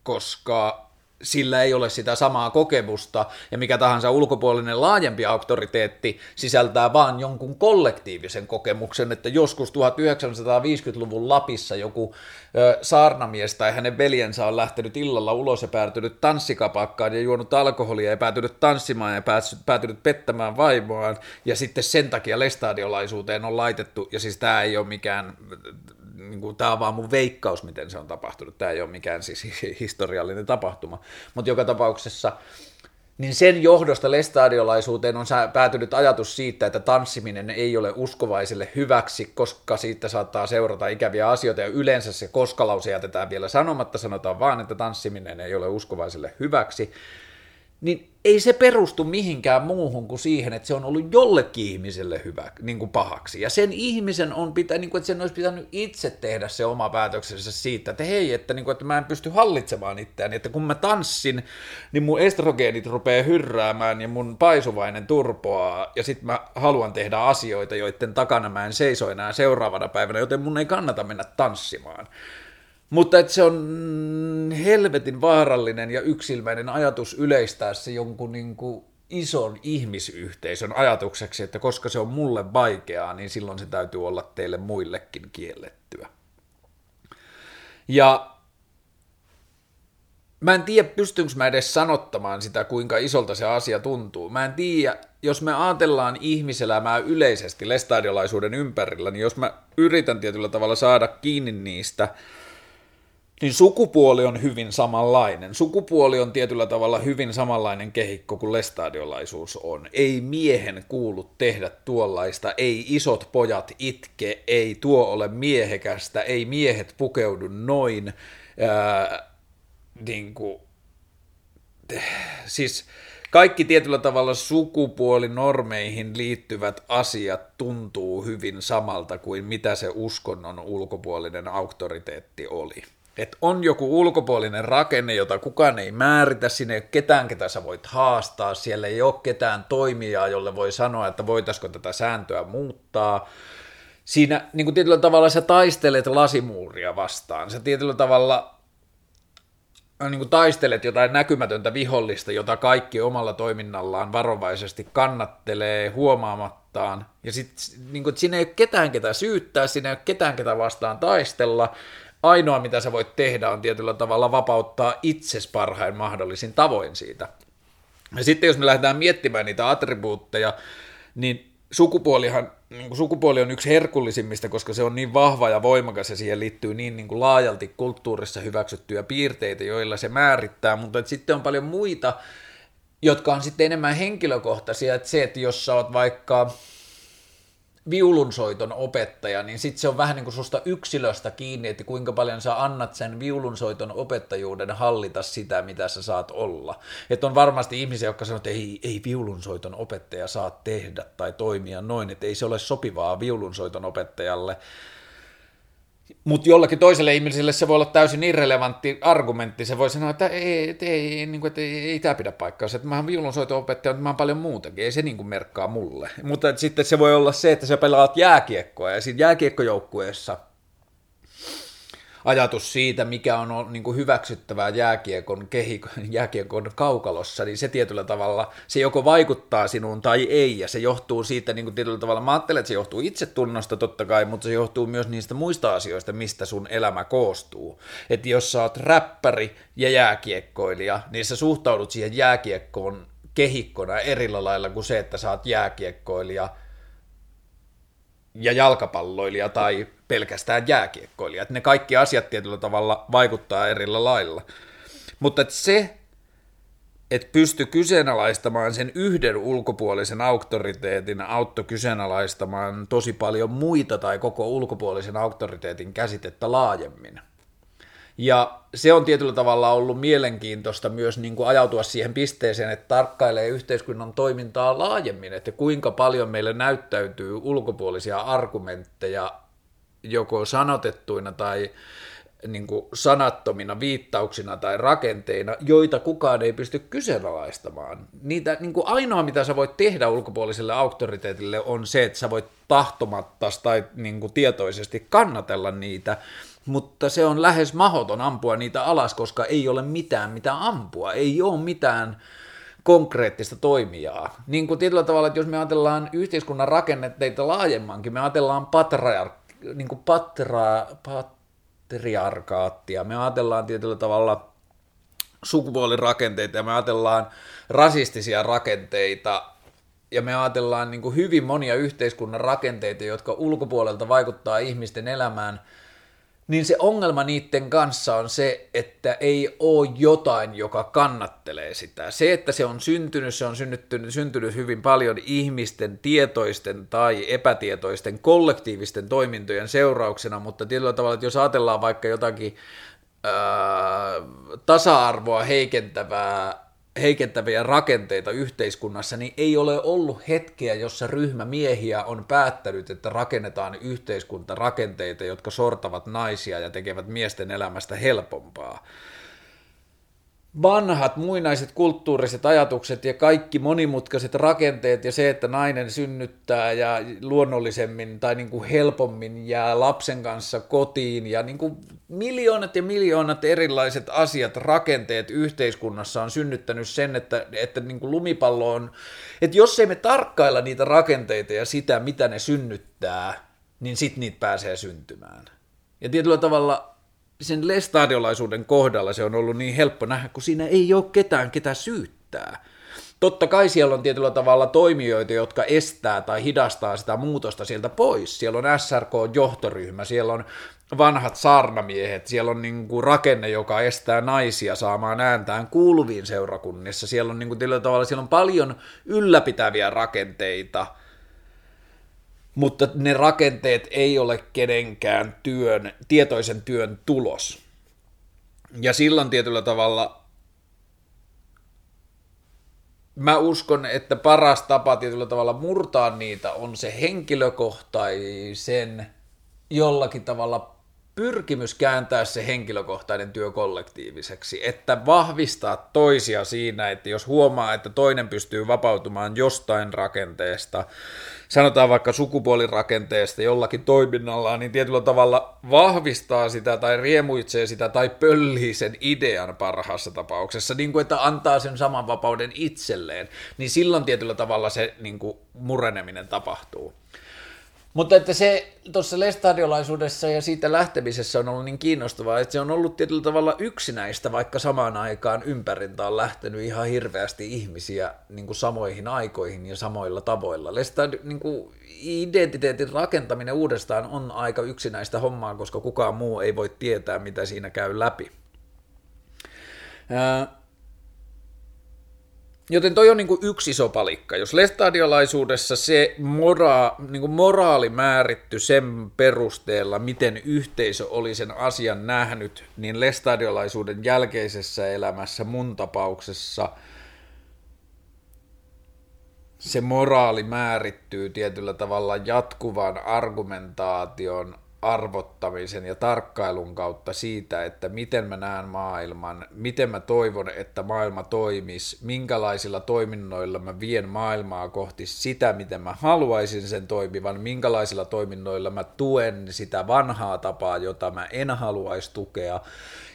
koska sillä ei ole sitä samaa kokemusta, ja mikä tahansa ulkopuolinen laajempi auktoriteetti sisältää vaan jonkun kollektiivisen kokemuksen, että joskus 1950-luvun Lapissa joku ö, saarnamies tai hänen veljensä on lähtenyt illalla ulos ja päätynyt tanssikapakkaan ja juonut alkoholia ja päätynyt tanssimaan ja päätynyt pettämään vaimoaan, ja sitten sen takia lestadiolaisuuteen on laitettu, ja siis tämä ei ole mikään niin kuin, tämä on vaan mun veikkaus, miten se on tapahtunut. Tämä ei ole mikään siis historiallinen tapahtuma. Mutta joka tapauksessa, niin sen johdosta lestadiolaisuuteen on päätynyt ajatus siitä, että tanssiminen ei ole uskovaiselle hyväksi, koska siitä saattaa seurata ikäviä asioita, ja yleensä se koskalause jätetään vielä sanomatta, sanotaan vaan, että tanssiminen ei ole uskovaiselle hyväksi, niin ei se perustu mihinkään muuhun kuin siihen, että se on ollut jollekin ihmiselle hyvä, niin kuin pahaksi. Ja sen ihmisen on pitää, niin kuin, että sen olisi pitänyt itse tehdä se oma päätöksensä siitä, että hei, että, niin kuin, että mä en pysty hallitsemaan itseäni, että kun mä tanssin, niin mun estrogeenit rupeaa hyrräämään ja mun paisuvainen turpoaa, ja sitten mä haluan tehdä asioita, joiden takana mä en seiso enää seuraavana päivänä, joten mun ei kannata mennä tanssimaan. Mutta että se on helvetin vaarallinen ja yksilmäinen ajatus yleistää se jonkun niin kuin ison ihmisyhteisön ajatukseksi, että koska se on mulle vaikeaa, niin silloin se täytyy olla teille muillekin kiellettyä. Ja mä en tiedä, pystynkö mä edes sanottamaan sitä, kuinka isolta se asia tuntuu. Mä en tiedä, jos me ajatellaan ihmiselämää yleisesti lestadiolaisuuden ympärillä, niin jos mä yritän tietyllä tavalla saada kiinni niistä – niin sukupuoli on hyvin samanlainen. Sukupuoli on tietyllä tavalla hyvin samanlainen kehikko kuin lestadiolaisuus on. Ei miehen kuulu tehdä tuollaista, ei isot pojat itke, ei tuo ole miehekästä, ei miehet pukeudu noin. Ää, niin kuin, siis kaikki tietyllä tavalla sukupuolinormeihin liittyvät asiat tuntuu hyvin samalta kuin mitä se uskonnon ulkopuolinen auktoriteetti oli että on joku ulkopuolinen rakenne, jota kukaan ei määritä, sinne ei ole ketään, ketä sä voit haastaa, siellä ei ole ketään toimijaa, jolle voi sanoa, että voitaisiko tätä sääntöä muuttaa. Siinä niin kuin tietyllä tavalla sä taistelet lasimuuria vastaan, sä tietyllä tavalla äh, niin kuin taistelet jotain näkymätöntä vihollista, jota kaikki omalla toiminnallaan varovaisesti kannattelee huomaamattaan. Ja sitten niin siinä ei ole ketään, ketä syyttää, siinä ei ole ketään, ketä vastaan taistella ainoa, mitä sä voit tehdä, on tietyllä tavalla vapauttaa itses parhain mahdollisin tavoin siitä. Ja sitten jos me lähdetään miettimään niitä attribuutteja, niin sukupuolihan, niin kuin sukupuoli on yksi herkullisimmista, koska se on niin vahva ja voimakas ja siihen liittyy niin, niin kuin laajalti kulttuurissa hyväksyttyjä piirteitä, joilla se määrittää, mutta sitten on paljon muita, jotka on sitten enemmän henkilökohtaisia, että se, että jos sä oot vaikka viulunsoiton opettaja, niin sitten se on vähän niin kuin susta yksilöstä kiinni, että kuinka paljon sä annat sen viulunsoiton opettajuuden hallita sitä, mitä sä saat olla. Että on varmasti ihmisiä, jotka sanoo, että ei, ei viulunsoiton opettaja saa tehdä tai toimia noin, että ei se ole sopivaa viulunsoiton opettajalle mutta jollakin toiselle ihmiselle se voi olla täysin irrelevantti argumentti. Se voi sanoa, että ei, että ei, niin kuin, ei, ei tämä pidä paikkaa. Että mä oon viulunsoito-opettaja, mutta mä oon paljon muutakin. Ei se niin kuin merkkaa mulle. Mutta sitten se voi olla se, että sä pelaat jääkiekkoa ja siinä jääkiekkojoukkueessa – ajatus siitä, mikä on niin kuin hyväksyttävää jääkiekon, kehiko, jääkiekon kaukalossa, niin se tietyllä tavalla, se joko vaikuttaa sinuun tai ei, ja se johtuu siitä niin kuin tietyllä tavalla, mä ajattelen, että se johtuu itsetunnosta totta kai, mutta se johtuu myös niistä muista asioista, mistä sun elämä koostuu. Että jos sä oot räppäri ja jääkiekkoilija, niin sä suhtaudut siihen jääkiekkoon kehikkona erillä lailla kuin se, että sä oot jääkiekkoilija ja jalkapalloilija tai pelkästään jääkiekkoilija. Että ne kaikki asiat tietyllä tavalla vaikuttaa erillä lailla. Mutta että se et pysty kyseenalaistamaan sen yhden ulkopuolisen auktoriteetin, auttoi kyseenalaistamaan tosi paljon muita tai koko ulkopuolisen auktoriteetin käsitettä laajemmin. Ja se on tietyllä tavalla ollut mielenkiintoista myös niin kuin ajautua siihen pisteeseen, että tarkkailee yhteiskunnan toimintaa laajemmin, että kuinka paljon meille näyttäytyy ulkopuolisia argumentteja joko sanotettuina tai niin kuin sanattomina viittauksina tai rakenteina, joita kukaan ei pysty kyseenalaistamaan. Niitä, niin kuin ainoa, mitä sä voit tehdä ulkopuoliselle auktoriteetille, on se, että sä voit tahtomatta tai niin kuin tietoisesti kannatella niitä, mutta se on lähes mahoton ampua niitä alas, koska ei ole mitään, mitä ampua, ei ole mitään konkreettista toimijaa. Niin kuin tietyllä tavalla, että jos me ajatellaan yhteiskunnan rakenneteita laajemmankin, me ajatellaan patriark, niin kuin patra, patriarkaattia, me ajatellaan tietyllä tavalla sukupuolirakenteita ja me ajatellaan rasistisia rakenteita. Ja me ajatellaan niin kuin hyvin monia yhteiskunnan rakenteita, jotka ulkopuolelta vaikuttaa ihmisten elämään – niin se ongelma niiden kanssa on se, että ei ole jotain, joka kannattelee sitä. Se, että se on syntynyt, se on syntynyt, syntynyt hyvin paljon ihmisten tietoisten tai epätietoisten kollektiivisten toimintojen seurauksena, mutta tietyllä tavalla, että jos ajatellaan vaikka jotakin ää, tasa-arvoa heikentävää heikentäviä rakenteita yhteiskunnassa, niin ei ole ollut hetkeä, jossa ryhmä miehiä on päättänyt, että rakennetaan yhteiskuntarakenteita, jotka sortavat naisia ja tekevät miesten elämästä helpompaa vanhat muinaiset kulttuuriset ajatukset ja kaikki monimutkaiset rakenteet ja se, että nainen synnyttää ja luonnollisemmin tai niin kuin helpommin jää lapsen kanssa kotiin ja niin kuin miljoonat ja miljoonat erilaiset asiat, rakenteet yhteiskunnassa on synnyttänyt sen, että, että niin kuin lumipallo on, että jos ei me tarkkailla niitä rakenteita ja sitä, mitä ne synnyttää, niin sit niitä pääsee syntymään. Ja tietyllä tavalla sen lestadiolaisuuden kohdalla se on ollut niin helppo nähdä, kun siinä ei ole ketään, ketä syyttää. Totta kai siellä on tietyllä tavalla toimijoita, jotka estää tai hidastaa sitä muutosta sieltä pois. Siellä on SRK-johtoryhmä, siellä on vanhat saarnamiehet, siellä on niin kuin rakenne, joka estää naisia saamaan ääntään kuuluviin seurakunnissa. Siellä on niin kuin tietyllä tavalla siellä on paljon ylläpitäviä rakenteita – mutta ne rakenteet ei ole kenenkään työn, tietoisen työn tulos. Ja silloin tietyllä tavalla mä uskon, että paras tapa tietyllä tavalla murtaa niitä on se henkilökohtaisen jollakin tavalla pyrkimys kääntää se henkilökohtainen työ kollektiiviseksi, että vahvistaa toisia siinä, että jos huomaa, että toinen pystyy vapautumaan jostain rakenteesta, sanotaan vaikka sukupuolirakenteesta jollakin toiminnallaan, niin tietyllä tavalla vahvistaa sitä tai riemuitsee sitä tai pöllii sen idean parhaassa tapauksessa, niin kuin että antaa sen saman vapauden itselleen, niin silloin tietyllä tavalla se niin kuin mureneminen tapahtuu. Mutta että se tuossa lestadiolaisuudessa ja siitä lähtemisessä on ollut niin kiinnostavaa, että se on ollut tietyllä tavalla yksinäistä, vaikka samaan aikaan ympärintä on lähtenyt ihan hirveästi ihmisiä niin kuin samoihin aikoihin ja samoilla tavoilla. Lestadi, niin kuin identiteetin rakentaminen uudestaan on aika yksinäistä hommaa, koska kukaan muu ei voi tietää, mitä siinä käy läpi. Joten toi on niin kuin yksi iso palikka. Jos lestadiolaisuudessa se mora, niin kuin moraali määritty sen perusteella, miten yhteisö oli sen asian nähnyt, niin lestadiolaisuuden jälkeisessä elämässä mun tapauksessa se moraali määrittyy tietyllä tavalla jatkuvan argumentaation arvottamisen ja tarkkailun kautta siitä, että miten mä näen maailman, miten mä toivon, että maailma toimisi, minkälaisilla toiminnoilla mä vien maailmaa kohti sitä, miten mä haluaisin sen toimivan, minkälaisilla toiminnoilla mä tuen sitä vanhaa tapaa, jota mä en haluaisi tukea,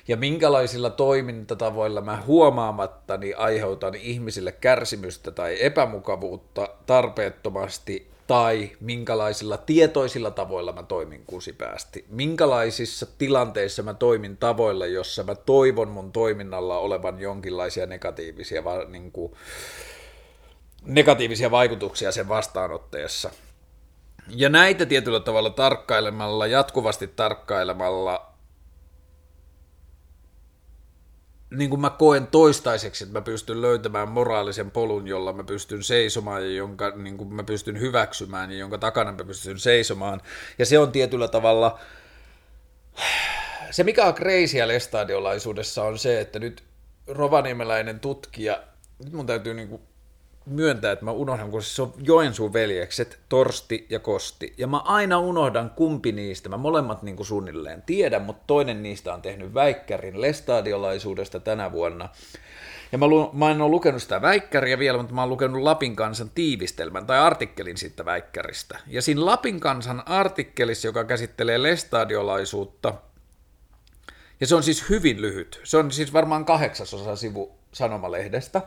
ja minkälaisilla toimintatavoilla mä huomaamattani aiheutan ihmisille kärsimystä tai epämukavuutta tarpeettomasti tai minkälaisilla tietoisilla tavoilla mä toimin kusipäästi. Minkälaisissa tilanteissa mä toimin tavoilla, jossa mä toivon mun toiminnalla olevan jonkinlaisia negatiivisia, niin kuin, negatiivisia vaikutuksia sen vastaanotteessa. Ja näitä tietyllä tavalla tarkkailemalla, jatkuvasti tarkkailemalla, niin kuin mä koen toistaiseksi, että mä pystyn löytämään moraalisen polun, jolla mä pystyn seisomaan ja jonka niin kuin mä pystyn hyväksymään ja jonka takana mä pystyn seisomaan. Ja se on tietyllä tavalla, se mikä on kreisiä lestadiolaisuudessa on se, että nyt rovaniemeläinen tutkija, nyt mun täytyy niin kuin myöntää, että mä unohdan, kun se on Joensuun veljekset, Torsti ja Kosti. Ja mä aina unohdan kumpi niistä, mä molemmat niin kuin suunnilleen tiedän, mutta toinen niistä on tehnyt väikkärin lestadiolaisuudesta tänä vuonna. Ja mä, lu- mä en ole lukenut sitä väikkäriä vielä, mutta mä oon lukenut Lapin kansan tiivistelmän tai artikkelin siitä väikkäristä. Ja siinä Lapin kansan artikkelissa, joka käsittelee lestadiolaisuutta, ja se on siis hyvin lyhyt, se on siis varmaan kahdeksasosa sivu sanomalehdestä,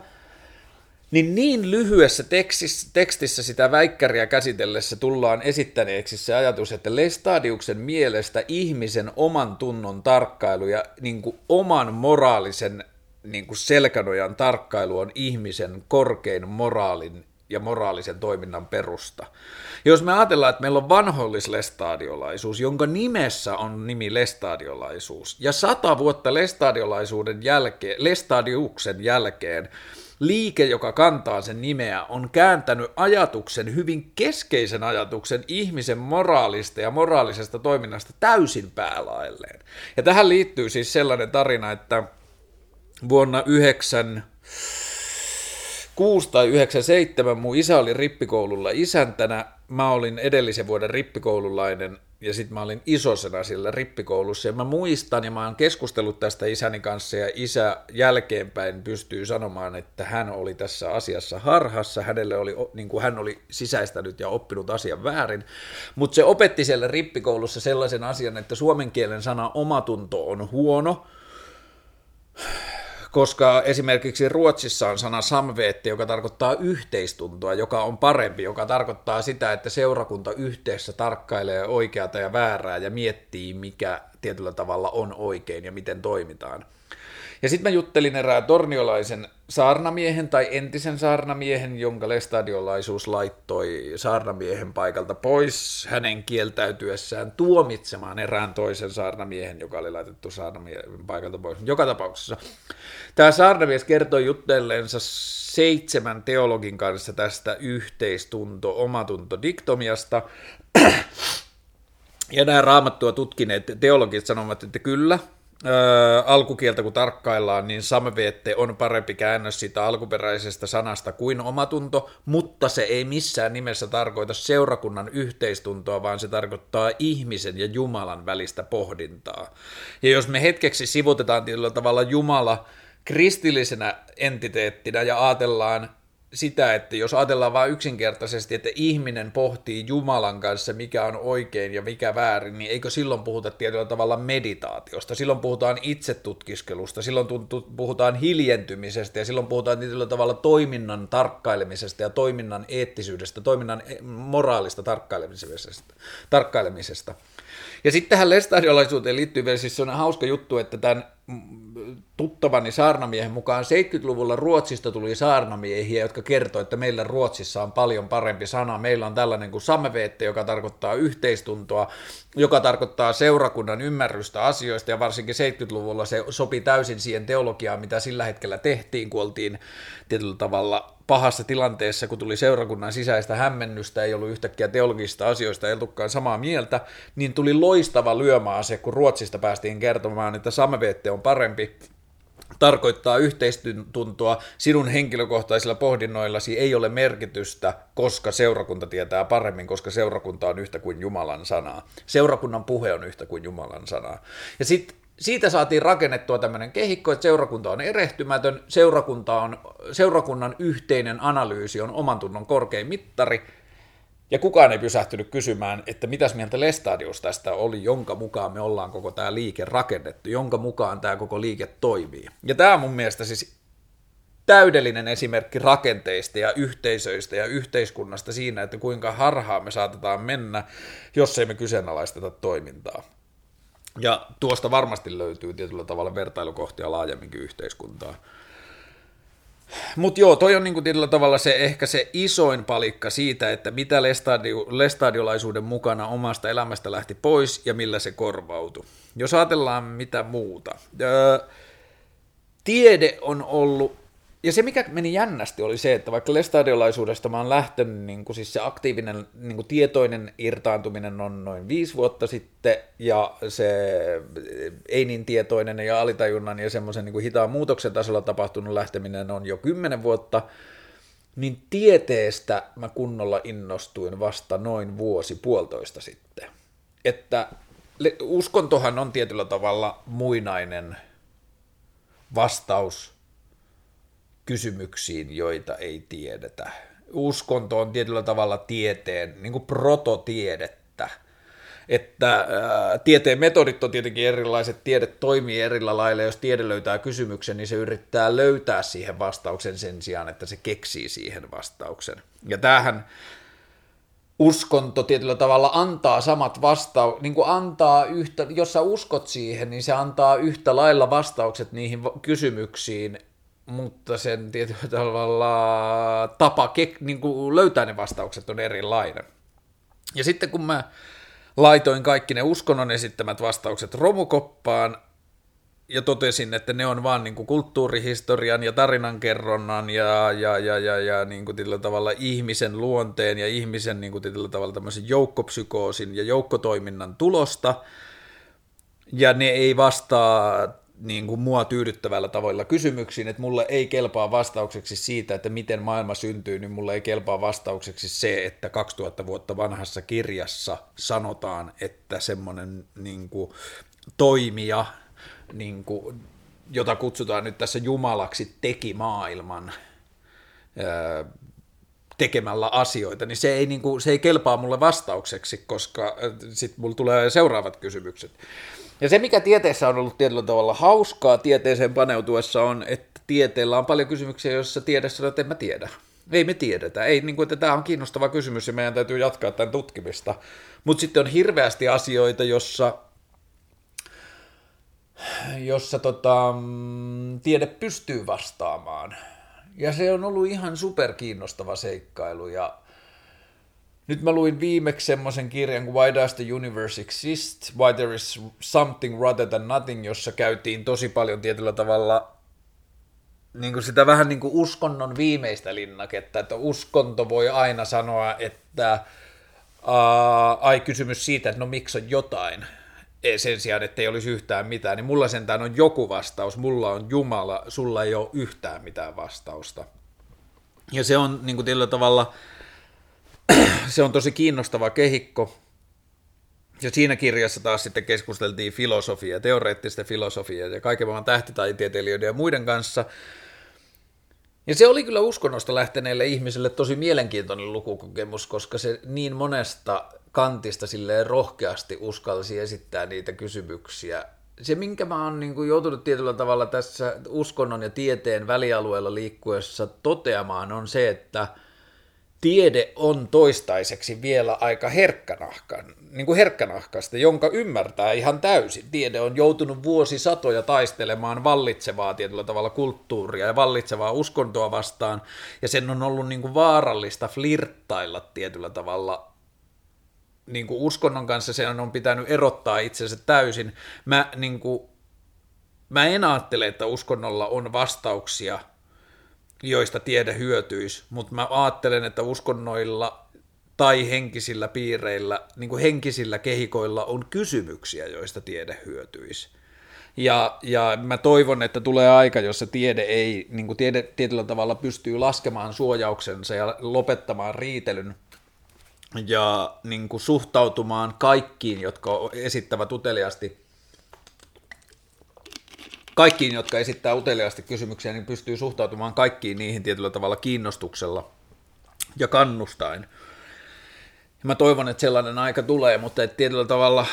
niin niin lyhyessä tekstissä, tekstissä sitä väikkäriä käsitellessä tullaan esittäneeksi se ajatus, että Lestadiuksen mielestä ihmisen oman tunnon tarkkailu ja niin kuin oman moraalisen niin kuin selkänojan tarkkailu on ihmisen korkein moraalin ja moraalisen toiminnan perusta. Jos me ajatellaan, että meillä on vanhollislestadiolaisuus, jonka nimessä on nimi lestadiolaisuus, ja sata vuotta lestadiolaisuuden jälkeen, lestadiuksen jälkeen liike, joka kantaa sen nimeä, on kääntänyt ajatuksen, hyvin keskeisen ajatuksen ihmisen moraalista ja moraalisesta toiminnasta täysin päälailleen. Ja tähän liittyy siis sellainen tarina, että vuonna 9 6 tai 97 mun isä oli rippikoululla isäntänä, mä olin edellisen vuoden rippikoululainen ja sitten mä olin isosena sillä rippikoulussa. Ja mä muistan ja mä oon keskustellut tästä isäni kanssa ja isä jälkeenpäin pystyy sanomaan, että hän oli tässä asiassa harhassa, hänelle oli, niin kuin hän oli sisäistänyt ja oppinut asian väärin, mutta se opetti siellä rippikoulussa sellaisen asian, että suomen kielen sana omatunto on huono, koska esimerkiksi Ruotsissa on sana samveette, joka tarkoittaa yhteistuntoa, joka on parempi, joka tarkoittaa sitä, että seurakunta yhteessä tarkkailee oikeata ja väärää ja miettii, mikä tietyllä tavalla on oikein ja miten toimitaan. Ja sitten mä juttelin erään torniolaisen saarnamiehen tai entisen saarnamiehen, jonka lestadiolaisuus laittoi saarnamiehen paikalta pois hänen kieltäytyessään tuomitsemaan erään toisen saarnamiehen, joka oli laitettu saarnamiehen paikalta pois. Joka tapauksessa tämä saarnamies kertoi juttelleensa seitsemän teologin kanssa tästä yhteistunto, omatunto diktomiasta. Ja nämä raamattua tutkineet teologit sanovat, että kyllä, Öö, alkukieltä kun tarkkaillaan, niin samveette on parempi käännös siitä alkuperäisestä sanasta kuin omatunto, mutta se ei missään nimessä tarkoita seurakunnan yhteistuntoa, vaan se tarkoittaa ihmisen ja Jumalan välistä pohdintaa. Ja jos me hetkeksi sivutetaan tietyllä tavalla Jumala kristillisenä entiteettinä ja ajatellaan sitä, että jos ajatellaan vain yksinkertaisesti, että ihminen pohtii Jumalan kanssa, mikä on oikein ja mikä väärin, niin eikö silloin puhuta tietyllä tavalla meditaatiosta, silloin puhutaan itsetutkiskelusta, silloin puhutaan hiljentymisestä ja silloin puhutaan tietyllä tavalla toiminnan tarkkailemisesta ja toiminnan eettisyydestä, toiminnan moraalista tarkkailemisesta. tarkkailemisesta. Ja sitten tähän lestadiolaisuuteen liittyy vielä siis sellainen hauska juttu, että tämän tuttavani saarnamiehen mukaan 70-luvulla Ruotsista tuli saarnamiehiä, jotka kertoi, että meillä Ruotsissa on paljon parempi sana. Meillä on tällainen kuin sameveette, joka tarkoittaa yhteistuntoa, joka tarkoittaa seurakunnan ymmärrystä asioista, ja varsinkin 70-luvulla se sopi täysin siihen teologiaan, mitä sillä hetkellä tehtiin, kun oltiin tietyllä tavalla pahassa tilanteessa, kun tuli seurakunnan sisäistä hämmennystä, ei ollut yhtäkkiä teologisista asioista, ei ollutkaan samaa mieltä, niin tuli loistava lyömäase, kun Ruotsista päästiin kertomaan, että sameveette on parempi, tarkoittaa yhteistuntoa, sinun henkilökohtaisilla pohdinnoillasi ei ole merkitystä, koska seurakunta tietää paremmin, koska seurakunta on yhtä kuin Jumalan sanaa. Seurakunnan puhe on yhtä kuin Jumalan sanaa. Ja sitten siitä saatiin rakennettua tämmöinen kehikko, että seurakunta on erehtymätön, seurakunta on, seurakunnan yhteinen analyysi on oman tunnon korkein mittari, ja kukaan ei pysähtynyt kysymään, että mitäs mieltä Lestadius tästä oli, jonka mukaan me ollaan koko tämä liike rakennettu, jonka mukaan tämä koko liike toimii. Ja tämä on mun mielestä siis täydellinen esimerkki rakenteista ja yhteisöistä ja yhteiskunnasta siinä, että kuinka harhaa me saatetaan mennä, jos ei me kyseenalaisteta toimintaa. Ja tuosta varmasti löytyy tietyllä tavalla vertailukohtia laajemminkin yhteiskuntaa. Mutta joo, toi on niinku tietyllä tavalla se ehkä se isoin palikka siitä, että mitä lestadio, lestadiolaisuuden mukana omasta elämästä lähti pois ja millä se korvautui. Jos ajatellaan mitä muuta. Öö, tiede on ollut, ja se mikä meni jännästi oli se, että vaikka lestadiolaisuudesta mä oon lähtenyt, niin kuin siis se aktiivinen niin kuin tietoinen irtaantuminen on noin viisi vuotta sitten, ja se ei niin tietoinen ja alitajunnan ja semmoisen niin kuin hitaan muutoksen tasolla tapahtunut lähteminen on jo kymmenen vuotta, niin tieteestä mä kunnolla innostuin vasta noin vuosi puolitoista sitten. Että uskontohan on tietyllä tavalla muinainen vastaus kysymyksiin, joita ei tiedetä. Uskonto on tietyllä tavalla tieteen, niin kuin prototiedettä. Että ää, tieteen metodit on tietenkin erilaiset, tiede toimii erillä lailla, jos tiede löytää kysymyksen, niin se yrittää löytää siihen vastauksen sen sijaan, että se keksii siihen vastauksen. Ja tämähän uskonto tietyllä tavalla antaa samat vastaukset, niin kuin antaa yhtä, jos sä uskot siihen, niin se antaa yhtä lailla vastaukset niihin kysymyksiin, mutta sen tietyllä tavalla tapa kek, niin kuin löytää ne vastaukset on erilainen. Ja sitten kun mä laitoin kaikki ne uskonnon esittämät vastaukset romukoppaan, ja totesin, että ne on vaan niin kuin kulttuurihistorian ja tarinankerronnan ja, ja, ja, ja, ja niin kuin tavalla ihmisen luonteen ja ihmisen niin kuin tavalla tämmöisen joukkopsykoosin ja joukkotoiminnan tulosta, ja ne ei vastaa niin kuin mua tyydyttävällä tavoilla kysymyksiin, että mulle ei kelpaa vastaukseksi siitä, että miten maailma syntyy, niin mulle ei kelpaa vastaukseksi se, että 2000 vuotta vanhassa kirjassa sanotaan, että semmoinen niin kuin, toimija niin kuin, jota kutsutaan nyt tässä Jumalaksi, teki maailman tekemällä asioita, niin se ei, niin kuin, se ei kelpaa mulle vastaukseksi, koska sitten mulle tulee seuraavat kysymykset. Ja se, mikä tieteessä on ollut tietyllä tavalla hauskaa tieteeseen paneutuessa on, että tieteellä on paljon kysymyksiä, joissa tiede sanoo, että en mä tiedä. Ei me tiedetä. Ei, niin kuin, että tämä on kiinnostava kysymys ja meidän täytyy jatkaa tämän tutkimista. Mutta sitten on hirveästi asioita, jossa jossa tota, mm, tiede pystyy vastaamaan. Ja se on ollut ihan superkiinnostava seikkailu. Ja nyt mä luin viimeksi semmoisen kirjan kuin Why Does the Universe Exist? Why There is Something Rather Than Nothing, jossa käytiin tosi paljon tietyllä tavalla niin kuin sitä vähän niin kuin uskonnon viimeistä linnaketta, että uskonto voi aina sanoa, että ää, ai kysymys siitä, että no miksi on jotain, sen sijaan, että ei olisi yhtään mitään, niin mulla sentään on joku vastaus, mulla on Jumala, sulla ei ole yhtään mitään vastausta. Ja se on niin kuin tällä tavalla, se on tosi kiinnostava kehikko. Ja siinä kirjassa taas sitten keskusteltiin filosofiaa, teoreettista filosofiaa ja kaiken maailman tähtitaiteilijoiden ja muiden kanssa. Ja se oli kyllä uskonnosta lähteneelle ihmiselle tosi mielenkiintoinen lukukokemus, koska se niin monesta kantista silleen rohkeasti uskalsi esittää niitä kysymyksiä. Se, minkä mä oon niin joutunut tietyllä tavalla tässä uskonnon ja tieteen välialueella liikkuessa toteamaan, on se, että tiede on toistaiseksi vielä aika herkkänahkan, niin kuin herkkänahkasta, jonka ymmärtää ihan täysin. Tiede on joutunut vuosisatoja taistelemaan vallitsevaa tietyllä tavalla kulttuuria ja vallitsevaa uskontoa vastaan, ja sen on ollut niin kuin vaarallista flirttailla tietyllä tavalla niin kuin uskonnon kanssa se on pitänyt erottaa itsensä täysin. Mä, niin kuin, mä en ajattele, että uskonnolla on vastauksia, joista tiede hyötyisi, mutta mä ajattelen, että uskonnoilla tai henkisillä piireillä, niin kuin henkisillä kehikoilla on kysymyksiä, joista tiede hyötyisi. Ja, ja mä toivon, että tulee aika, jossa tiede ei, niin kuin tiede tietyllä tavalla pystyy laskemaan suojauksensa ja lopettamaan riitelyn ja niin kuin suhtautumaan kaikkiin, jotka esittävät uteliaasti kaikkiin, jotka esittää uteliaasti kysymyksiä, niin pystyy suhtautumaan kaikkiin niihin tietyllä tavalla kiinnostuksella ja kannustain. Ja mä toivon, että sellainen aika tulee, mutta että tietyllä tavalla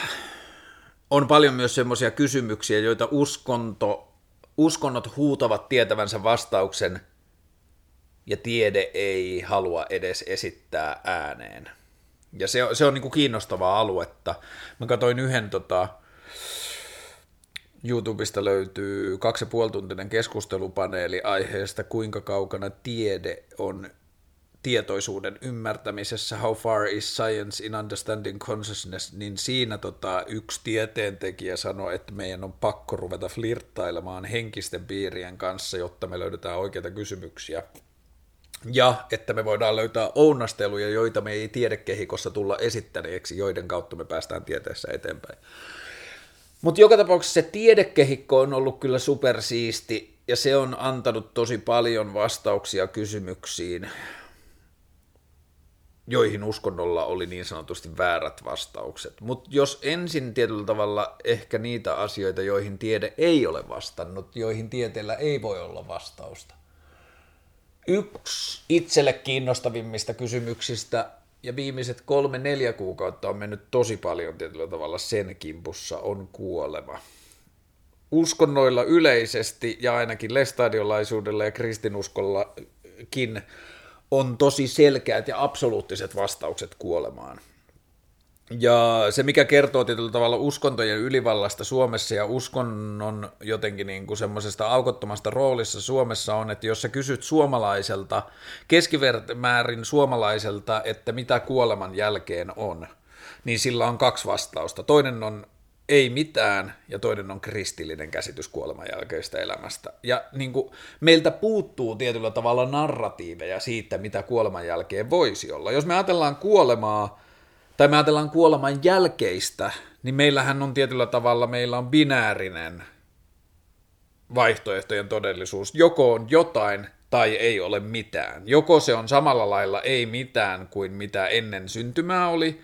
on paljon myös semmoisia kysymyksiä, joita uskonto, uskonnot huutavat tietävänsä vastauksen, ja tiede ei halua edes esittää ääneen. Ja se, se on niin kuin kiinnostavaa aluetta. Mä katsoin yhden tota, YouTubesta löytyy kaksi ja puoli tuntinen keskustelupaneeli aiheesta, kuinka kaukana tiede on tietoisuuden ymmärtämisessä, How Far is Science in Understanding Consciousness, niin siinä tota, yksi tieteentekijä sanoi, että meidän on pakko ruveta flirttailemaan henkisten piirien kanssa, jotta me löydetään oikeita kysymyksiä. Ja että me voidaan löytää ounasteluja, joita me ei tiedekehikossa tulla esittäneeksi, joiden kautta me päästään tieteessä eteenpäin. Mutta joka tapauksessa se tiedekehikko on ollut kyllä supersiisti, ja se on antanut tosi paljon vastauksia kysymyksiin, joihin uskonnolla oli niin sanotusti väärät vastaukset. Mutta jos ensin tietyllä tavalla ehkä niitä asioita, joihin tiede ei ole vastannut, joihin tieteellä ei voi olla vastausta. Yksi itselle kiinnostavimmista kysymyksistä ja viimeiset kolme neljä kuukautta on mennyt tosi paljon tietyllä tavalla sen kimpussa on kuolema. Uskonnoilla yleisesti ja ainakin lestadiolaisuudella ja kristinuskollakin on tosi selkeät ja absoluuttiset vastaukset kuolemaan. Ja se, mikä kertoo tietyllä tavalla uskontojen ylivallasta Suomessa ja uskonnon jotenkin niin kuin semmoisesta aukottomasta roolissa Suomessa on, että jos sä kysyt suomalaiselta, keskimäärin suomalaiselta, että mitä kuoleman jälkeen on, niin sillä on kaksi vastausta. Toinen on ei mitään, ja toinen on kristillinen käsitys kuoleman jälkeistä elämästä. Ja niin kuin, meiltä puuttuu tietyllä tavalla narratiiveja siitä, mitä kuoleman jälkeen voisi olla. Jos me ajatellaan kuolemaa, tai me ajatellaan kuoleman jälkeistä, niin meillähän on tietyllä tavalla, meillä on binäärinen vaihtoehtojen todellisuus. Joko on jotain tai ei ole mitään. Joko se on samalla lailla ei mitään kuin mitä ennen syntymää oli,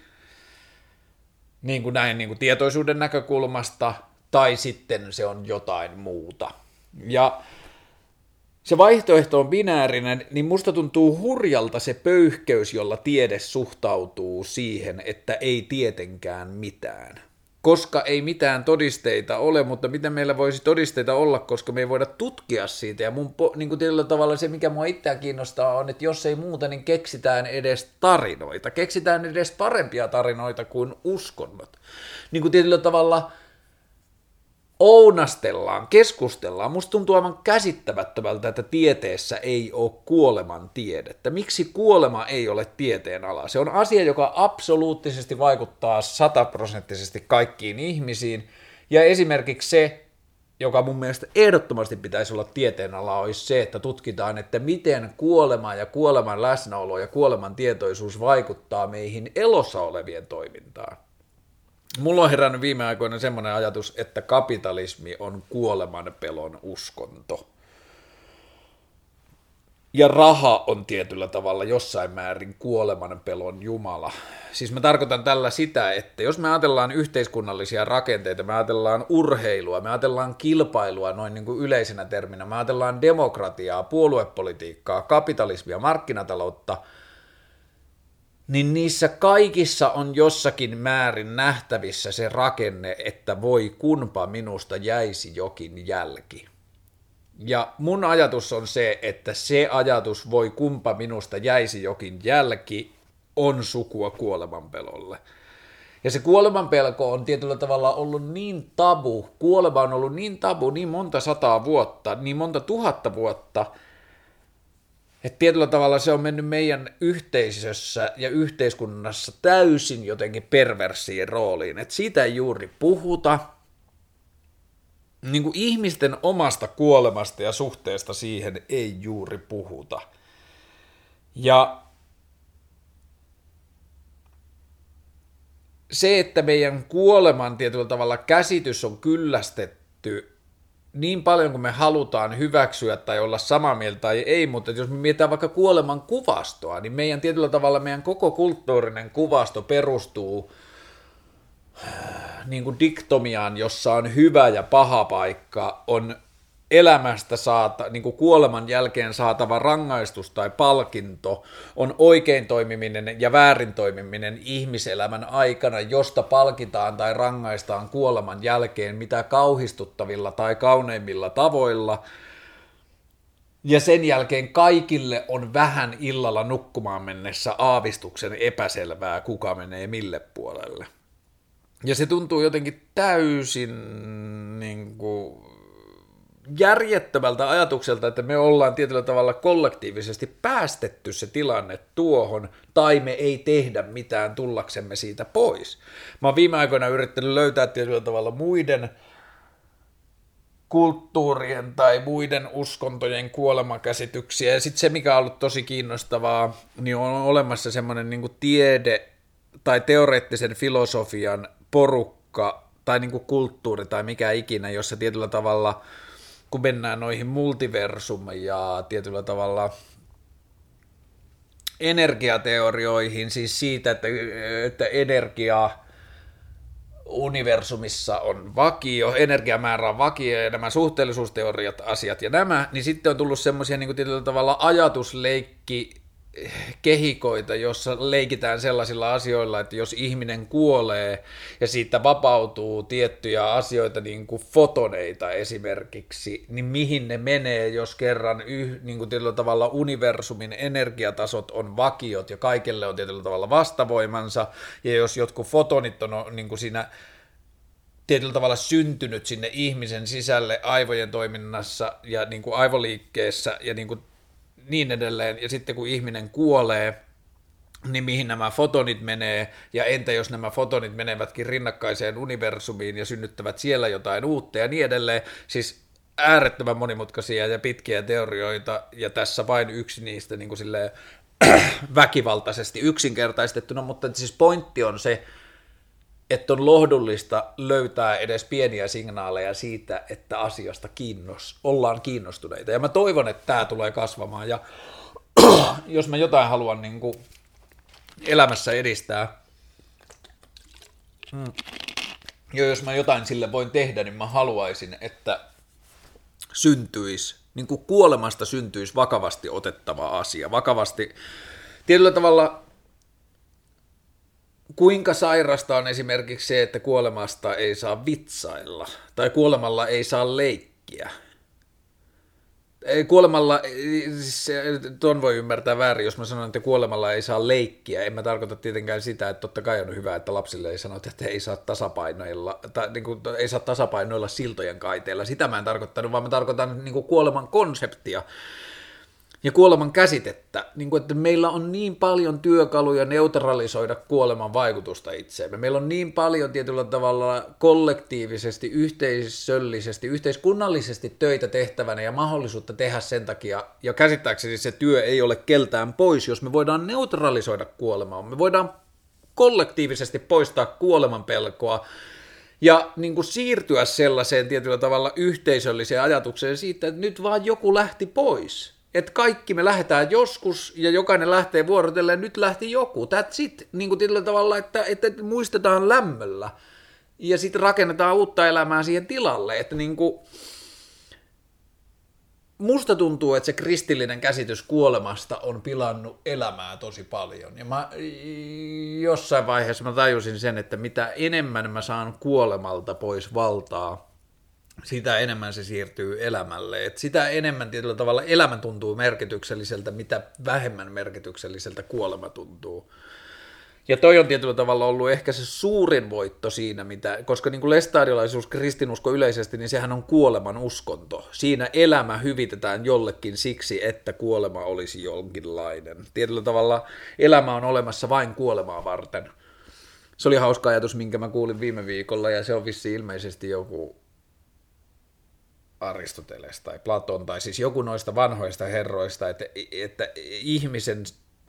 niin kuin näin niin kuin tietoisuuden näkökulmasta, tai sitten se on jotain muuta. Ja se vaihtoehto on binäärinen, niin musta tuntuu hurjalta se pöyhkeys, jolla tiede suhtautuu siihen, että ei tietenkään mitään. Koska ei mitään todisteita ole, mutta miten meillä voisi todisteita olla, koska me ei voida tutkia siitä. Ja mun niin kuin tietyllä tavalla se, mikä mua itseään kiinnostaa, on, että jos ei muuta, niin keksitään edes tarinoita. Keksitään edes parempia tarinoita kuin uskonnot. Niin kuin tietyllä tavalla – ounastellaan, keskustellaan. Musta tuntuu aivan käsittämättömältä, että tieteessä ei ole kuoleman tiedettä. Miksi kuolema ei ole tieteen ala? Se on asia, joka absoluuttisesti vaikuttaa sataprosenttisesti kaikkiin ihmisiin. Ja esimerkiksi se, joka mun mielestä ehdottomasti pitäisi olla tieteenala, olisi se, että tutkitaan, että miten kuolema ja kuoleman läsnäolo ja kuoleman tietoisuus vaikuttaa meihin elossa olevien toimintaan. Mulla on herännyt viime aikoina semmoinen ajatus, että kapitalismi on kuoleman pelon uskonto. Ja raha on tietyllä tavalla jossain määrin kuoleman pelon jumala. Siis mä tarkoitan tällä sitä, että jos me ajatellaan yhteiskunnallisia rakenteita, me ajatellaan urheilua, me ajatellaan kilpailua noin niin kuin yleisenä terminä, me ajatellaan demokratiaa, puoluepolitiikkaa, kapitalismia, markkinataloutta – niin niissä kaikissa on jossakin määrin nähtävissä se rakenne, että voi kunpa minusta jäisi jokin jälki. Ja mun ajatus on se, että se ajatus voi kumpa minusta jäisi jokin jälki on sukua kuolemanpelolle. Ja se kuolemanpelko on tietyllä tavalla ollut niin tabu, kuolema on ollut niin tabu niin monta sataa vuotta, niin monta tuhatta vuotta – että tietyllä tavalla se on mennyt meidän yhteisössä ja yhteiskunnassa täysin jotenkin perversiin rooliin. Että siitä ei juuri puhuta. Niin kuin ihmisten omasta kuolemasta ja suhteesta siihen ei juuri puhuta. Ja se, että meidän kuoleman tietyllä tavalla käsitys on kyllästetty niin paljon kuin me halutaan hyväksyä tai olla samaa mieltä tai ei, mutta jos me mietitään vaikka kuoleman kuvastoa, niin meidän tietyllä tavalla meidän koko kulttuurinen kuvasto perustuu niin kuin diktomiaan, jossa on hyvä ja paha paikka, on elämästä saata, niin kuin kuoleman jälkeen saatava rangaistus tai palkinto on oikein toimiminen ja väärin toimiminen ihmiselämän aikana, josta palkitaan tai rangaistaan kuoleman jälkeen mitä kauhistuttavilla tai kauneimmilla tavoilla. Ja sen jälkeen kaikille on vähän illalla nukkumaan mennessä aavistuksen epäselvää, kuka menee mille puolelle. Ja se tuntuu jotenkin täysin niin kuin, järjettömältä ajatukselta, että me ollaan tietyllä tavalla kollektiivisesti päästetty se tilanne tuohon, tai me ei tehdä mitään tullaksemme siitä pois. Mä oon viime aikoina yrittänyt löytää tietyllä tavalla muiden kulttuurien tai muiden uskontojen kuolemakäsityksiä. Ja sitten se, mikä on ollut tosi kiinnostavaa, niin on olemassa semmoinen niin tiede tai teoreettisen filosofian porukka tai niin kulttuuri tai mikä ikinä, jossa tietyllä tavalla, kun mennään noihin multiversum ja tietyllä tavalla energiateorioihin, siis siitä, että, että energiaa universumissa on vakio, energiamäärä on vakio ja nämä suhteellisuusteoriat, asiat ja nämä, niin sitten on tullut semmoisia niin tietyllä tavalla ajatusleikki kehikoita, jossa leikitään sellaisilla asioilla, että jos ihminen kuolee ja siitä vapautuu tiettyjä asioita, niin kuin fotoneita esimerkiksi, niin mihin ne menee, jos kerran yh, niin kuin tietyllä tavalla universumin energiatasot on vakiot ja kaikille on tietyllä tavalla vastavoimansa, ja jos jotkut fotonit on niin kuin siinä tietyllä tavalla syntynyt sinne ihmisen sisälle aivojen toiminnassa ja niin kuin aivoliikkeessä ja niin kuin niin edelleen, ja sitten kun ihminen kuolee, niin mihin nämä fotonit menee, ja entä jos nämä fotonit menevätkin rinnakkaiseen universumiin ja synnyttävät siellä jotain uutta ja niin edelleen, siis äärettömän monimutkaisia ja pitkiä teorioita, ja tässä vain yksi niistä niin kuin silleen, väkivaltaisesti yksinkertaistettuna, mutta siis pointti on se, että on lohdullista löytää edes pieniä signaaleja siitä, että asiasta kiinnos, ollaan kiinnostuneita. Ja mä toivon, että tämä tulee kasvamaan. Ja jos mä jotain haluan niin kuin elämässä edistää, mm. ja jos mä jotain sille voin tehdä, niin mä haluaisin, että syntyisi, niin kuin kuolemasta syntyisi vakavasti otettava asia. Vakavasti, tietyllä tavalla kuinka sairasta on esimerkiksi se, että kuolemasta ei saa vitsailla, tai kuolemalla ei saa leikkiä. Kuolemalla, siis ton voi ymmärtää väärin, jos mä sanon, että kuolemalla ei saa leikkiä. En mä tarkoita tietenkään sitä, että totta kai on hyvä, että lapsille ei sanota, että ei saa tasapainoilla, tai niin kuin, ei saa tasapainoilla siltojen kaiteella. Sitä mä en tarkoittanut, vaan mä tarkoitan niin kuin kuoleman konseptia ja kuoleman käsitettä, niin kuin, että meillä on niin paljon työkaluja neutralisoida kuoleman vaikutusta itseemme. Meillä on niin paljon tietyllä tavalla kollektiivisesti, yhteisöllisesti, yhteiskunnallisesti töitä tehtävänä ja mahdollisuutta tehdä sen takia, ja käsittääkseni se työ ei ole keltään pois, jos me voidaan neutralisoida kuolemaa. Me voidaan kollektiivisesti poistaa kuoleman pelkoa, ja niin kuin siirtyä sellaiseen tietyllä tavalla yhteisölliseen ajatukseen siitä, että nyt vaan joku lähti pois että kaikki me lähdetään joskus ja jokainen lähtee vuorotellen, nyt lähti joku, that's it, niin kuin tällä tavalla, että, että muistetaan lämmöllä ja sitten rakennetaan uutta elämää siihen tilalle, että niin kuin, musta tuntuu, että se kristillinen käsitys kuolemasta on pilannut elämää tosi paljon. Ja mä jossain vaiheessa mä tajusin sen, että mitä enemmän mä saan kuolemalta pois valtaa, sitä enemmän se siirtyy elämälle. Et sitä enemmän tietyllä tavalla elämä tuntuu merkitykselliseltä, mitä vähemmän merkitykselliseltä kuolema tuntuu. Ja toi on tietyllä tavalla ollut ehkä se suurin voitto siinä, mitä, koska niin kuin lestadiolaisuus, kristinusko yleisesti, niin sehän on kuoleman uskonto. Siinä elämä hyvitetään jollekin siksi, että kuolema olisi jonkinlainen. Tietyllä tavalla elämä on olemassa vain kuolemaa varten. Se oli hauska ajatus, minkä mä kuulin viime viikolla, ja se on vissi ilmeisesti joku Aristoteles tai Platon tai siis joku noista vanhoista herroista, että, että ihmisen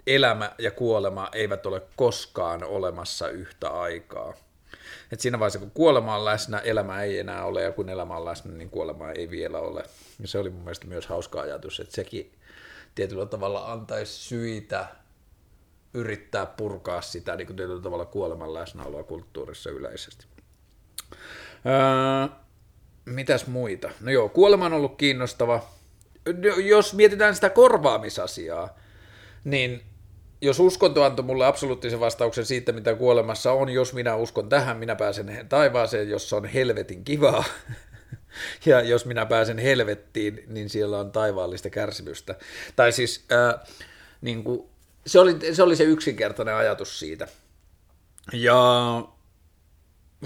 elämä ja kuolema eivät ole koskaan olemassa yhtä aikaa. Et siinä vaiheessa, kun kuolema on läsnä, elämä ei enää ole, ja kun elämä on läsnä, niin kuolema ei vielä ole. Ja se oli mun mielestä myös hauska ajatus, että sekin tietyllä tavalla antaisi syitä yrittää purkaa sitä niin kuin tietyllä tavalla kuoleman läsnäoloa kulttuurissa yleisesti. Öö, mitäs muita? No joo, kuolema on ollut kiinnostava. Jos mietitään sitä korvaamisasiaa, niin jos uskonto antoi mulle absoluuttisen vastauksen siitä, mitä kuolemassa on, jos minä uskon tähän, minä pääsen taivaaseen, jossa on helvetin kivaa. ja jos minä pääsen helvettiin, niin siellä on taivaallista kärsimystä. Tai siis äh, niin kuin, se, oli, se oli se yksinkertainen ajatus siitä. Ja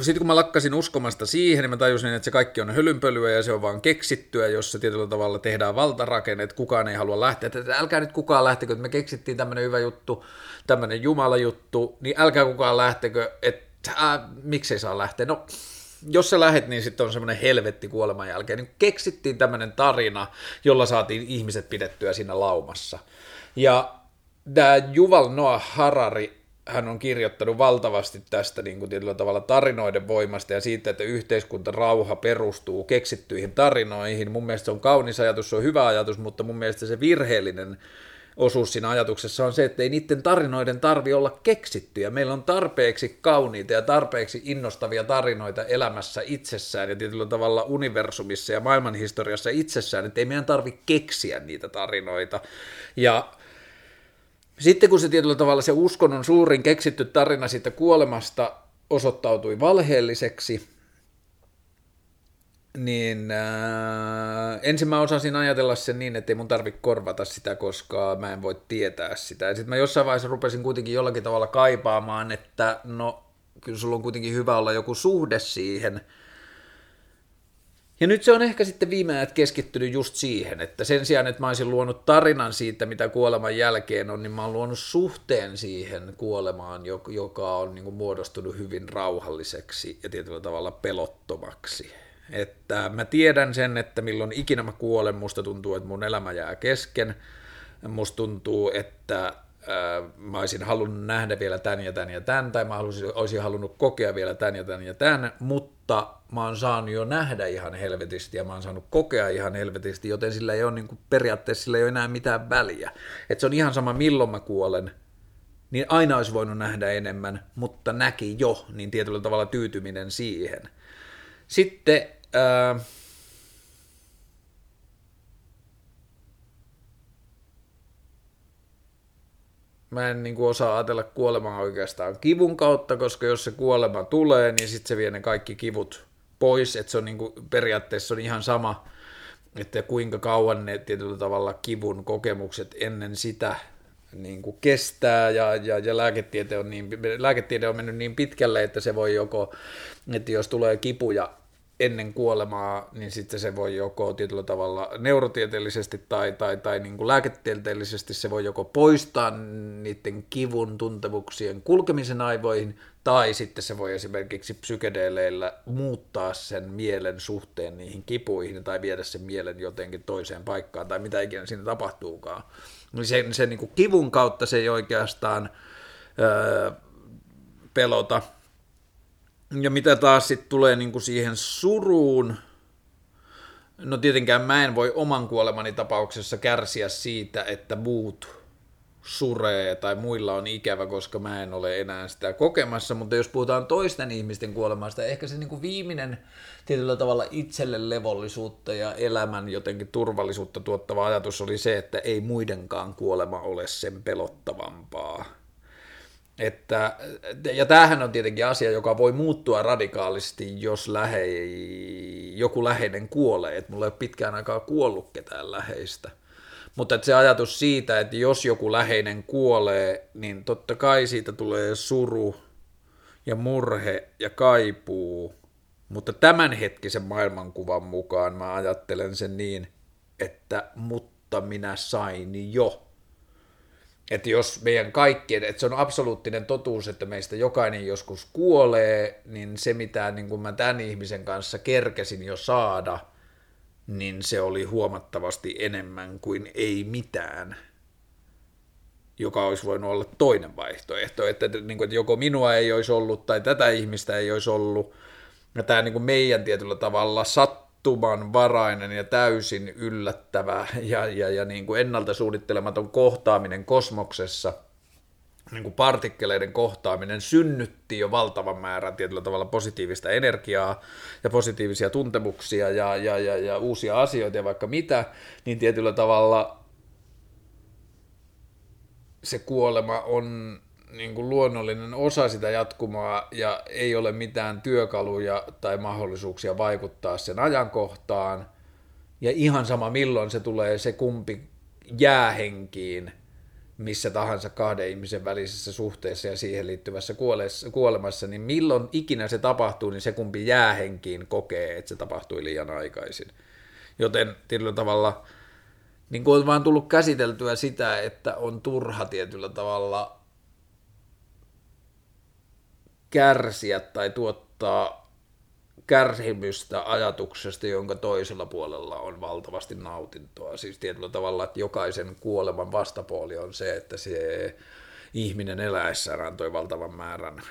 sitten kun mä lakkasin uskomasta siihen, niin mä tajusin, että se kaikki on hölynpölyä ja se on vaan keksittyä, jossa tietyllä tavalla tehdään valtarakenne, että kukaan ei halua lähteä. Että älkää nyt kukaan lähtekö, että me keksittiin tämmöinen hyvä juttu, tämmöinen Jumala juttu, niin älkää kukaan lähtekö, että äh, miksei saa lähteä. No, jos sä lähet, niin sitten on semmoinen helvetti kuoleman jälkeen. Niin keksittiin tämmöinen tarina, jolla saatiin ihmiset pidettyä siinä laumassa. Ja tämä Juval Noah Harari, hän on kirjoittanut valtavasti tästä niin kuin tietyllä tavalla tarinoiden voimasta ja siitä, että yhteiskunta rauha perustuu keksittyihin tarinoihin. Mun mielestä se on kaunis ajatus, se on hyvä ajatus, mutta mun mielestä se virheellinen osuus siinä ajatuksessa on se, että ei niiden tarinoiden tarvi olla keksittyjä. Meillä on tarpeeksi kauniita ja tarpeeksi innostavia tarinoita elämässä itsessään ja tietyllä tavalla universumissa ja maailmanhistoriassa itsessään, että ei meidän tarvi keksiä niitä tarinoita. Ja sitten kun se tietyllä tavalla se uskonnon suurin keksitty tarina siitä kuolemasta osoittautui valheelliseksi, niin äh, ensin mä osasin ajatella sen niin, että ei mun tarvi korvata sitä, koska mä en voi tietää sitä. Ja sitten mä jossain vaiheessa rupesin kuitenkin jollakin tavalla kaipaamaan, että no kyllä sulla on kuitenkin hyvä olla joku suhde siihen – ja nyt se on ehkä sitten viime ajat keskittynyt just siihen, että sen sijaan, että mä olisin luonut tarinan siitä, mitä kuoleman jälkeen on, niin mä oon luonut suhteen siihen kuolemaan, joka on niin kuin muodostunut hyvin rauhalliseksi ja tietyllä tavalla pelottomaksi. Että mä tiedän sen, että milloin ikinä mä kuolen, musta tuntuu, että mun elämä jää kesken. Musta tuntuu, että mä olisin halunnut nähdä vielä tämän ja tämän ja tämän, tai mä halusin, olisin halunnut kokea vielä tämän ja tämän ja tämän, mutta mä oon saanut jo nähdä ihan helvetisti ja mä oon saanut kokea ihan helvetisti, joten sillä ei ole niin kuin, periaatteessa sillä ei ole enää mitään väliä. Et se on ihan sama milloin mä kuolen, niin aina olisi voinut nähdä enemmän, mutta näki jo, niin tietyllä tavalla tyytyminen siihen. Sitten... Ää, mä en niin kuin osaa ajatella kuolemaa oikeastaan kivun kautta, koska jos se kuolema tulee, niin sitten se vie ne kaikki kivut pois, että se on niin kuin, periaatteessa on ihan sama, että kuinka kauan ne tietyllä tavalla kivun kokemukset ennen sitä niin kuin kestää. Ja, ja, ja lääketiede, on niin, lääketiede on mennyt niin pitkälle, että se voi joko, että jos tulee kipuja ennen kuolemaa, niin sitten se voi joko tietyllä tavalla neurotieteellisesti tai, tai, tai niin kuin lääketieteellisesti se voi joko poistaa niiden kivun tuntemuksien kulkemisen aivoihin, tai sitten se voi esimerkiksi psykedeleillä muuttaa sen mielen suhteen niihin kipuihin tai viedä sen mielen jotenkin toiseen paikkaan tai mitä ikinä siinä tapahtuukaan. Niin se, se niin kuin kivun kautta se ei oikeastaan öö, pelota, ja mitä taas sitten tulee niin kuin siihen suruun, no tietenkään mä en voi oman kuolemani tapauksessa kärsiä siitä, että muut suree tai muilla on ikävä, koska mä en ole enää sitä kokemassa, mutta jos puhutaan toisten ihmisten kuolemasta, ehkä se niin kuin viimeinen tietyllä tavalla itselle levollisuutta ja elämän jotenkin turvallisuutta tuottava ajatus oli se, että ei muidenkaan kuolema ole sen pelottavampaa että, ja tämähän on tietenkin asia, joka voi muuttua radikaalisti, jos lähe, joku läheinen kuolee, että mulla ei ole pitkään aikaa kuollut ketään läheistä. Mutta se ajatus siitä, että jos joku läheinen kuolee, niin totta kai siitä tulee suru ja murhe ja kaipuu, mutta tämänhetkisen maailmankuvan mukaan mä ajattelen sen niin, että mutta minä sain jo että jos meidän kaikkien, että se on absoluuttinen totuus, että meistä jokainen joskus kuolee, niin se mitä niin kuin mä tämän ihmisen kanssa kerkesin jo saada, niin se oli huomattavasti enemmän kuin ei mitään, joka olisi voinut olla toinen vaihtoehto, että, niin kuin, että joko minua ei olisi ollut tai tätä ihmistä ei olisi ollut, ja tämä niin meidän tietyllä tavalla sattuu, varainen ja täysin yllättävä ja, ja, ja niin kuin ennalta suunnittelematon kohtaaminen kosmoksessa, niin kuin partikkeleiden kohtaaminen synnytti jo valtavan määrän tietyllä tavalla positiivista energiaa ja positiivisia tuntemuksia ja, ja, ja, ja uusia asioita ja vaikka mitä, niin tietyllä tavalla se kuolema on niin kuin luonnollinen osa sitä jatkumaa ja ei ole mitään työkaluja tai mahdollisuuksia vaikuttaa sen ajankohtaan. Ja ihan sama milloin se tulee, se kumpi jää henkiin, missä tahansa kahden ihmisen välisessä suhteessa ja siihen liittyvässä kuolemassa, niin milloin ikinä se tapahtuu, niin se kumpi jää henkiin kokee, että se tapahtui liian aikaisin. Joten tietyllä tavalla niin kuin on vaan tullut käsiteltyä sitä, että on turha tietyllä tavalla kärsiä tai tuottaa kärsimystä ajatuksesta, jonka toisella puolella on valtavasti nautintoa. Siis tietyllä tavalla, että jokaisen kuoleman vastapuoli on se, että se ihminen eläessään antoi valtavan määrän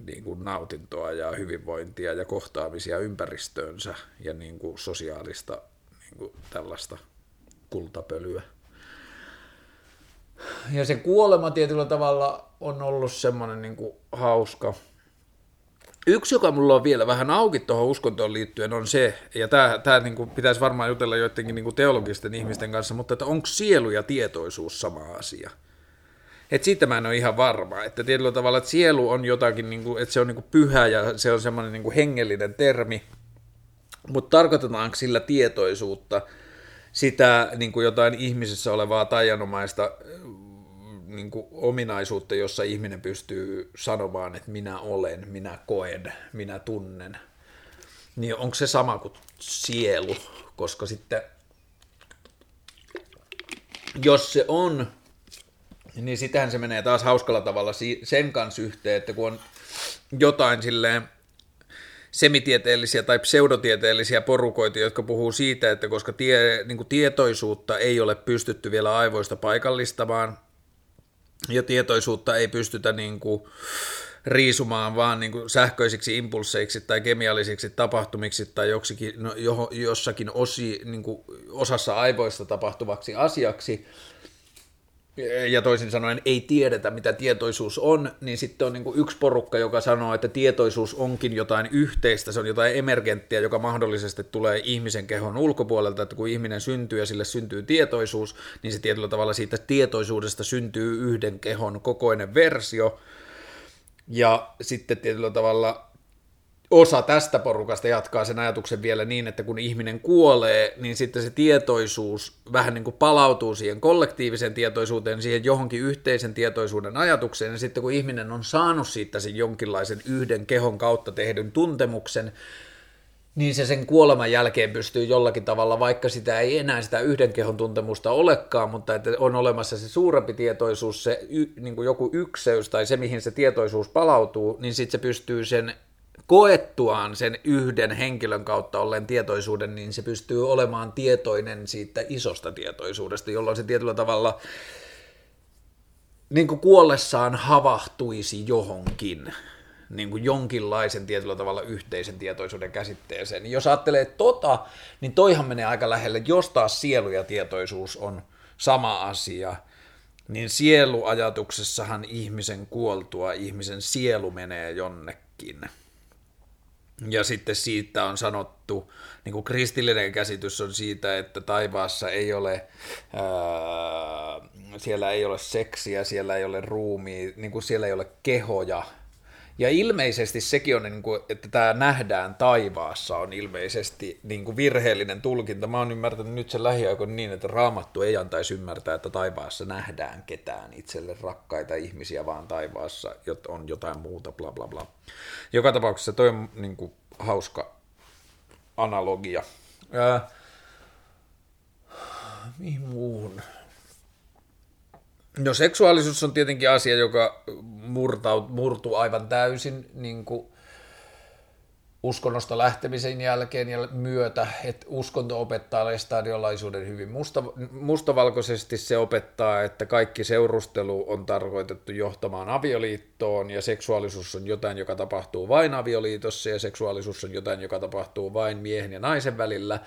niin kuin nautintoa ja hyvinvointia ja kohtaamisia ympäristöönsä ja niin kuin sosiaalista niin kuin tällaista kultapölyä. Ja se kuolema tietyllä tavalla on ollut semmoinen niin kuin hauska. Yksi, joka mulla on vielä vähän auki tuohon uskontoon liittyen, on se, ja tämä, niin pitäisi varmaan jutella joidenkin niin teologisten ihmisten kanssa, mutta että onko sielu ja tietoisuus sama asia? Et siitä mä en ole ihan varma, että tietyllä tavalla että sielu on jotakin, niin kuin, että se on niin kuin pyhä ja se on semmoinen niin kuin hengellinen termi, mutta tarkoitetaanko sillä tietoisuutta – sitä niin kuin jotain ihmisessä olevaa tajanomaista niin kuin ominaisuutta, jossa ihminen pystyy sanomaan, että minä olen, minä koen, minä tunnen, niin onko se sama kuin sielu, koska sitten jos se on, niin sitähän se menee taas hauskalla tavalla sen kanssa yhteen, että kun on jotain silleen semitieteellisiä tai pseudotieteellisiä porukoita, jotka puhuu siitä, että koska tie, niin kuin tietoisuutta ei ole pystytty vielä aivoista paikallistamaan, ja tietoisuutta ei pystytä niin kuin riisumaan vaan niin kuin sähköisiksi impulseiksi tai kemiallisiksi tapahtumiksi tai joksikin, no, jossakin osi, niin kuin osassa aivoista tapahtuvaksi asiaksi, ja toisin sanoen ei tiedetä, mitä tietoisuus on, niin sitten on niin kuin yksi porukka, joka sanoo, että tietoisuus onkin jotain yhteistä, se on jotain emergenttiä, joka mahdollisesti tulee ihmisen kehon ulkopuolelta, että kun ihminen syntyy ja sille syntyy tietoisuus, niin se tietyllä tavalla siitä tietoisuudesta syntyy yhden kehon kokoinen versio, ja sitten tietyllä tavalla osa tästä porukasta jatkaa sen ajatuksen vielä niin, että kun ihminen kuolee, niin sitten se tietoisuus vähän niin kuin palautuu siihen kollektiiviseen tietoisuuteen, siihen johonkin yhteisen tietoisuuden ajatukseen, ja sitten kun ihminen on saanut siitä sen jonkinlaisen yhden kehon kautta tehdyn tuntemuksen, niin se sen kuoleman jälkeen pystyy jollakin tavalla, vaikka sitä ei enää sitä yhden kehon tuntemusta olekaan, mutta että on olemassa se suurempi tietoisuus, se y, niin kuin joku ykseys tai se, mihin se tietoisuus palautuu, niin sitten se pystyy sen koettuaan sen yhden henkilön kautta ollen tietoisuuden, niin se pystyy olemaan tietoinen siitä isosta tietoisuudesta, jolloin se tietyllä tavalla niin kuin kuollessaan havahtuisi johonkin, niin kuin jonkinlaisen tietyllä tavalla yhteisen tietoisuuden käsitteeseen. Niin jos ajattelee tota, niin toihan menee aika lähelle, jos taas sielu ja tietoisuus on sama asia, niin sieluajatuksessahan ihmisen kuoltua ihmisen sielu menee jonnekin ja sitten siitä on sanottu, niin kuin kristillinen käsitys on siitä, että taivaassa ei ole, ää, siellä ei ole seksiä, siellä ei ole ruumia, niin kuin siellä ei ole kehoja, ja ilmeisesti sekin on, niin kuin, että tämä nähdään taivaassa, on ilmeisesti niin kuin virheellinen tulkinta. Mä oon ymmärtänyt nyt sen lähiaikoina niin, että raamattu ei antaisi ymmärtää, että taivaassa nähdään ketään itselle rakkaita ihmisiä, vaan taivaassa on jotain muuta, bla bla bla. Joka tapauksessa toi on niin kuin, hauska analogia. Ää, mihin muuhun? No seksuaalisuus on tietenkin asia, joka murtau, murtuu aivan täysin niin kuin uskonnosta lähtemisen jälkeen ja myötä, että uskonto opettaa lestadiolaisuuden hyvin musta, mustavalkoisesti. Se opettaa, että kaikki seurustelu on tarkoitettu johtamaan avioliittoon ja seksuaalisuus on jotain, joka tapahtuu vain avioliitossa ja seksuaalisuus on jotain, joka tapahtuu vain miehen ja naisen välillä.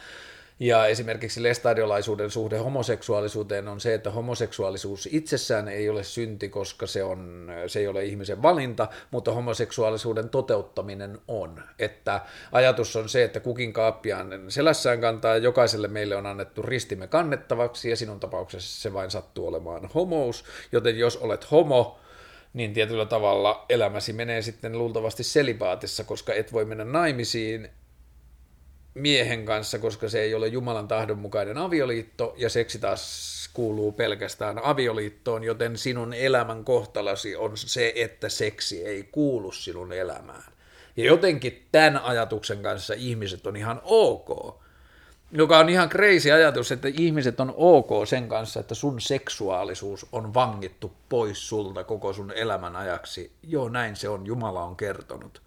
Ja esimerkiksi lestadiolaisuuden suhde homoseksuaalisuuteen on se, että homoseksuaalisuus itsessään ei ole synti, koska se, on, se ei ole ihmisen valinta, mutta homoseksuaalisuuden toteuttaminen on. Että ajatus on se, että kukin kaappiaan selässään kantaa jokaiselle meille on annettu ristimme kannettavaksi ja sinun tapauksessa se vain sattuu olemaan homous, joten jos olet homo, niin tietyllä tavalla elämäsi menee sitten luultavasti selibaatissa, koska et voi mennä naimisiin miehen kanssa, koska se ei ole Jumalan tahdon mukainen avioliitto, ja seksi taas kuuluu pelkästään avioliittoon, joten sinun elämän kohtalasi on se, että seksi ei kuulu sinun elämään. Ja jotenkin tämän ajatuksen kanssa ihmiset on ihan ok. Joka on ihan crazy ajatus, että ihmiset on ok sen kanssa, että sun seksuaalisuus on vangittu pois sulta koko sun elämän ajaksi. Joo, näin se on, Jumala on kertonut.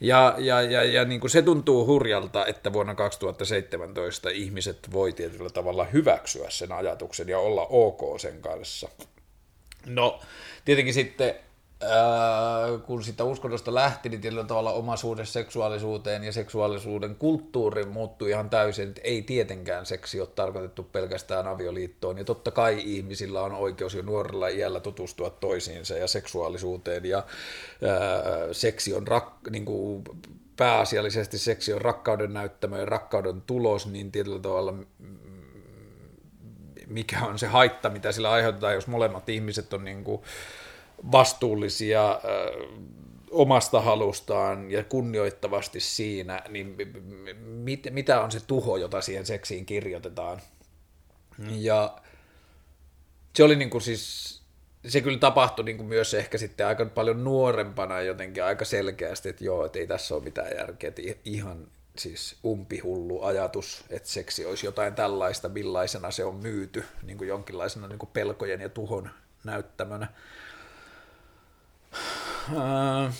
Ja, ja, ja, ja niin kuin se tuntuu hurjalta, että vuonna 2017 ihmiset voi tietyllä tavalla hyväksyä sen ajatuksen ja olla ok sen kanssa. No, tietenkin sitten kun sitä uskonnosta lähti, niin tietyllä tavalla oma suhde seksuaalisuuteen ja seksuaalisuuden kulttuuri muuttui ihan täysin, että ei tietenkään seksi ole tarkoitettu pelkästään avioliittoon, ja totta kai ihmisillä on oikeus jo nuorella iällä tutustua toisiinsa ja seksuaalisuuteen, ja ää, seksi on rak, niin kuin, pääasiallisesti seksi on rakkauden näyttämö ja rakkauden tulos, niin tietyllä tavalla mikä on se haitta, mitä sillä aiheutetaan, jos molemmat ihmiset on niin kuin, vastuullisia äh, omasta halustaan ja kunnioittavasti siinä, niin mit, mitä on se tuho, jota siihen seksiin kirjoitetaan. Ja se oli niin kuin siis, se kyllä tapahtui niin kuin myös ehkä sitten aika paljon nuorempana jotenkin aika selkeästi, että joo, että ei tässä ole mitään järkeä, että ihan siis umpihullu ajatus, että seksi olisi jotain tällaista, millaisena se on myyty, niin kuin jonkinlaisena niin kuin pelkojen ja tuhon näyttämönä. Äh.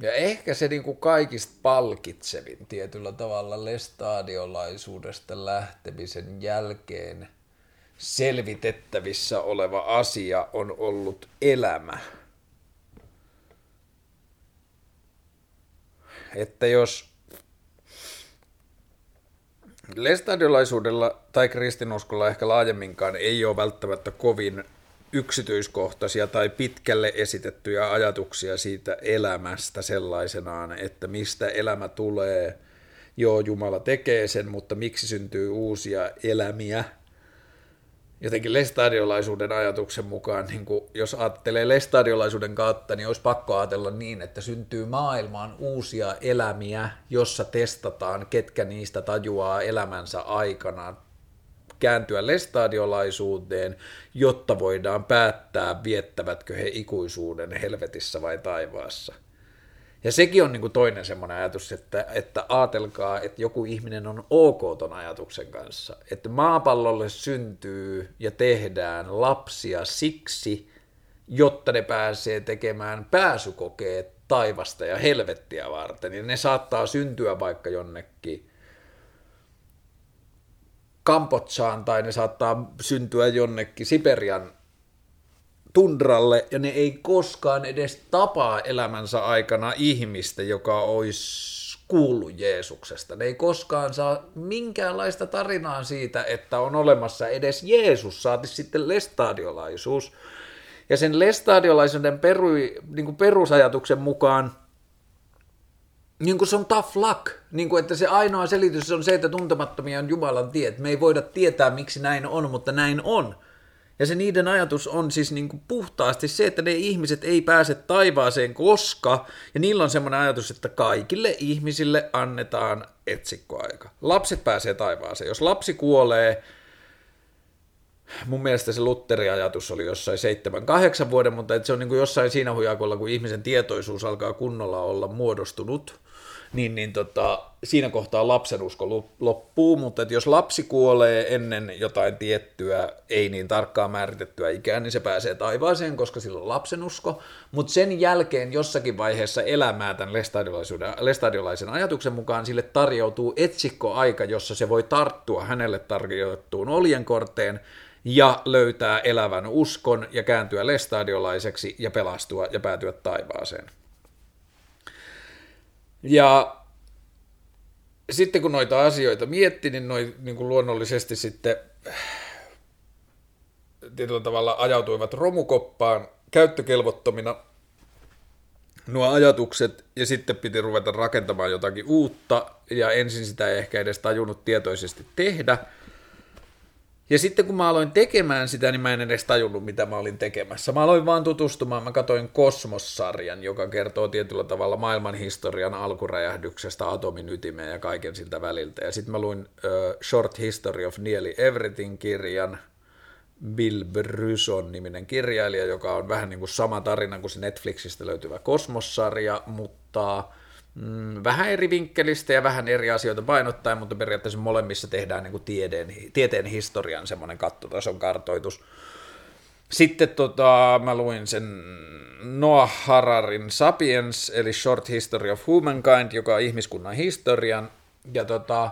Ja ehkä se niin kuin kaikista palkitsevin tietyllä tavalla lestadiolaisuudesta lähtemisen jälkeen selvitettävissä oleva asia on ollut elämä. Että jos Lestadiolaisuudella tai kristinuskolla ehkä laajemminkaan ei ole välttämättä kovin yksityiskohtaisia tai pitkälle esitettyjä ajatuksia siitä elämästä sellaisenaan, että mistä elämä tulee. Joo, Jumala tekee sen, mutta miksi syntyy uusia elämiä – jotenkin lestadiolaisuuden ajatuksen mukaan, niin kuin, jos ajattelee lestadiolaisuuden kautta, niin olisi pakko ajatella niin, että syntyy maailmaan uusia elämiä, jossa testataan, ketkä niistä tajuaa elämänsä aikana kääntyä lestadiolaisuuteen, jotta voidaan päättää, viettävätkö he ikuisuuden helvetissä vai taivaassa. Ja sekin on niin kuin toinen semmoinen ajatus, että, että ajatelkaa, että joku ihminen on ok ton ajatuksen kanssa. Että maapallolle syntyy ja tehdään lapsia siksi, jotta ne pääsee tekemään pääsykokeet taivasta ja helvettiä varten. Ja ne saattaa syntyä vaikka jonnekin Kampotsaan tai ne saattaa syntyä jonnekin Siperian tundralle ja ne ei koskaan edes tapaa elämänsä aikana ihmistä, joka olisi kuullut Jeesuksesta. Ne ei koskaan saa minkäänlaista tarinaa siitä, että on olemassa edes Jeesus, saati sitten lestadiolaisuus. Ja sen lestadiolaisuuden peru, niin kuin perusajatuksen mukaan niin kuin se on tough luck, niin kuin että se ainoa selitys on se, että tuntemattomia on Jumalan tie. Me ei voida tietää, miksi näin on, mutta näin on. Ja se niiden ajatus on siis niin kuin puhtaasti se, että ne ihmiset ei pääse taivaaseen koska, ja niillä on semmoinen ajatus, että kaikille ihmisille annetaan etsikkoaika. Lapset pääsee taivaaseen. Jos lapsi kuolee, mun mielestä se Lutteri-ajatus oli jossain 7-8 vuoden, mutta että se on niin kuin jossain siinä hujakolla, kun ihmisen tietoisuus alkaa kunnolla olla muodostunut – niin, niin tota, siinä kohtaa lapsenusko loppuu, mutta että jos lapsi kuolee ennen jotain tiettyä, ei niin tarkkaan määritettyä ikää, niin se pääsee taivaaseen, koska sillä on lapsenusko, mutta sen jälkeen jossakin vaiheessa elämää tämän lestadiolaisen ajatuksen mukaan sille tarjoutuu etsikkoaika, jossa se voi tarttua hänelle tarjottuun oljenkorteen, ja löytää elävän uskon ja kääntyä lestadiolaiseksi ja pelastua ja päätyä taivaaseen. Ja sitten kun noita asioita mietti, niin, noi, niin kuin luonnollisesti sitten tietyllä tavalla ajautuivat romukoppaan käyttökelvottomina nuo ajatukset, ja sitten piti ruveta rakentamaan jotakin uutta, ja ensin sitä ei ehkä edes tajunnut tietoisesti tehdä. Ja sitten kun mä aloin tekemään sitä, niin mä en edes tajunnut, mitä mä olin tekemässä. Mä aloin vaan tutustumaan, mä katsoin Kosmos-sarjan, joka kertoo tietyllä tavalla maailman historian alkuräjähdyksestä, atomin ytimeen ja kaiken siltä väliltä. Ja sitten mä luin uh, Short History of Nearly Everything-kirjan, Bill Bryson niminen kirjailija, joka on vähän niin kuin sama tarina kuin se Netflixistä löytyvä Kosmos-sarja, mutta mm, vähän eri vinkkelistä ja vähän eri asioita painottaen, mutta periaatteessa molemmissa tehdään niin kuin tieteen, historian semmoinen kattotason kartoitus. Sitten tota, mä luin sen Noah Hararin Sapiens, eli Short History of Humankind, joka on ihmiskunnan historian, ja tota,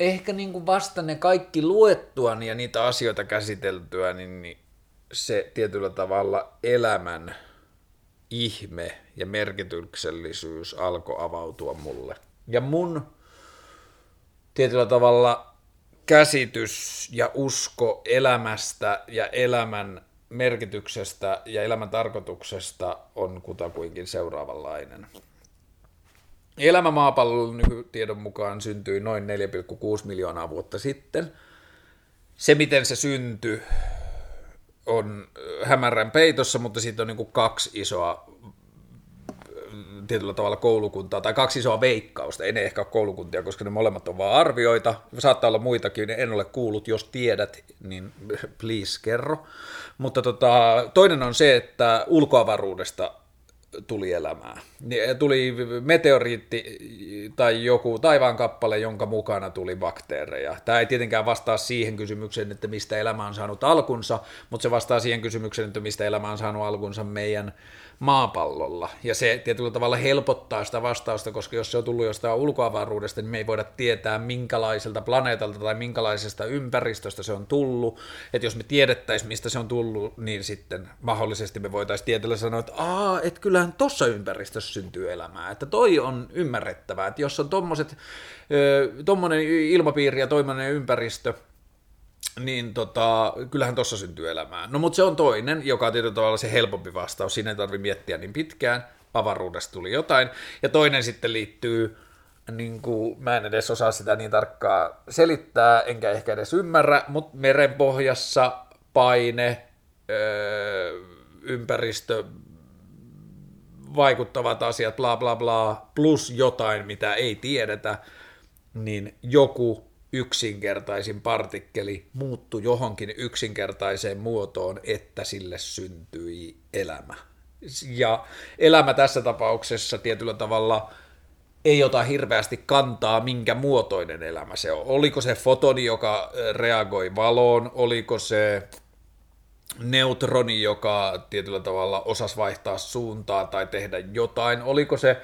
ehkä niin kuin vasta ne kaikki luettua ja niitä asioita käsiteltyä, niin, niin se tietyllä tavalla elämän ihme ja merkityksellisyys alkoi avautua mulle. Ja mun tietyllä tavalla käsitys ja usko elämästä ja elämän merkityksestä ja elämän tarkoituksesta on kutakuinkin seuraavanlainen. Elämä maapallolla nykytiedon mukaan syntyi noin 4,6 miljoonaa vuotta sitten. Se, miten se syntyi, on hämärän peitossa, mutta siitä on niin kaksi isoa tietyllä tavalla koulukuntaa, tai kaksi isoa veikkausta, ei ne ehkä ole koulukuntia, koska ne molemmat on vain arvioita, saattaa olla muitakin, en ole kuullut, jos tiedät, niin please kerro. Mutta tota, toinen on se, että ulkoavaruudesta tuli elämää. Tuli meteoriitti tai joku taivaankappale, jonka mukana tuli bakteereja. Tämä ei tietenkään vastaa siihen kysymykseen, että mistä elämä on saanut alkunsa, mutta se vastaa siihen kysymykseen, että mistä elämä on saanut alkunsa meidän maapallolla. Ja se tietyllä tavalla helpottaa sitä vastausta, koska jos se on tullut jostain ulkoavaruudesta, niin me ei voida tietää, minkälaiselta planeetalta tai minkälaisesta ympäristöstä se on tullut. Että jos me tiedettäisiin, mistä se on tullut, niin sitten mahdollisesti me voitaisiin tietyllä sanoa, että Aa, et kyllähän tuossa ympäristössä syntyy elämää. Että toi on ymmärrettävää, että jos on tommoset, tommonen ilmapiiri ja toimonen ympäristö, niin tota, kyllähän tuossa syntyy elämää. No mutta se on toinen, joka on tietyllä tavalla se helpompi vastaus, siinä ei tarvitse miettiä niin pitkään, avaruudesta tuli jotain. Ja toinen sitten liittyy, niin kuin, mä en edes osaa sitä niin tarkkaan selittää, enkä ehkä edes ymmärrä, mutta merenpohjassa paine, öö, ympäristö, vaikuttavat asiat, bla bla bla, plus jotain, mitä ei tiedetä, niin joku yksinkertaisin partikkeli muuttui johonkin yksinkertaiseen muotoon, että sille syntyi elämä. Ja elämä tässä tapauksessa tietyllä tavalla ei ota hirveästi kantaa, minkä muotoinen elämä se on. Oliko se fotoni, joka reagoi valoon, oliko se neutroni, joka tietyllä tavalla osasi vaihtaa suuntaa tai tehdä jotain, oliko se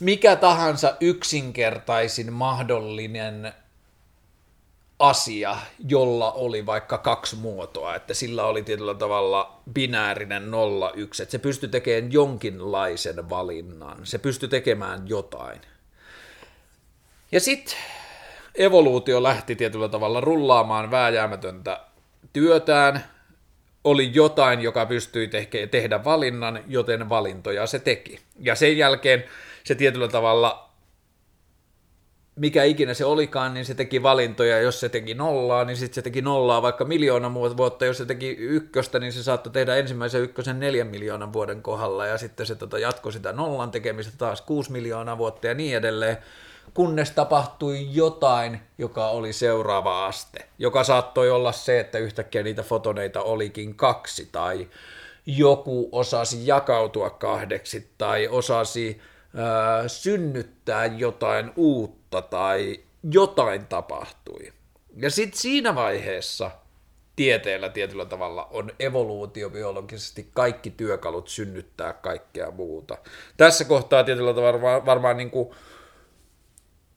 mikä tahansa yksinkertaisin mahdollinen asia, jolla oli vaikka kaksi muotoa, että sillä oli tietyllä tavalla binäärinen nolla yksi, että se pystyi tekemään jonkinlaisen valinnan, se pystyi tekemään jotain. Ja sitten evoluutio lähti tietyllä tavalla rullaamaan vääjäämätöntä työtään, oli jotain, joka pystyi te- tehdä valinnan, joten valintoja se teki. Ja sen jälkeen se tietyllä tavalla mikä ikinä se olikaan, niin se teki valintoja. Jos se teki nollaa, niin sitten se teki nollaa vaikka miljoona vuotta. Jos se teki ykköstä, niin se saattoi tehdä ensimmäisen ykkösen neljän miljoonan vuoden kohdalla. Ja sitten se tota, jatkoi sitä nollan tekemistä taas kuusi miljoonaa vuotta ja niin edelleen. Kunnes tapahtui jotain, joka oli seuraava aste. Joka saattoi olla se, että yhtäkkiä niitä fotoneita olikin kaksi. Tai joku osasi jakautua kahdeksi. Tai osasi synnyttää jotain uutta tai jotain tapahtui. Ja sitten siinä vaiheessa tieteellä tietyllä tavalla on evoluutiobiologisesti kaikki työkalut synnyttää kaikkea muuta. Tässä kohtaa tietyllä tavalla varmaan, varmaan niin kuin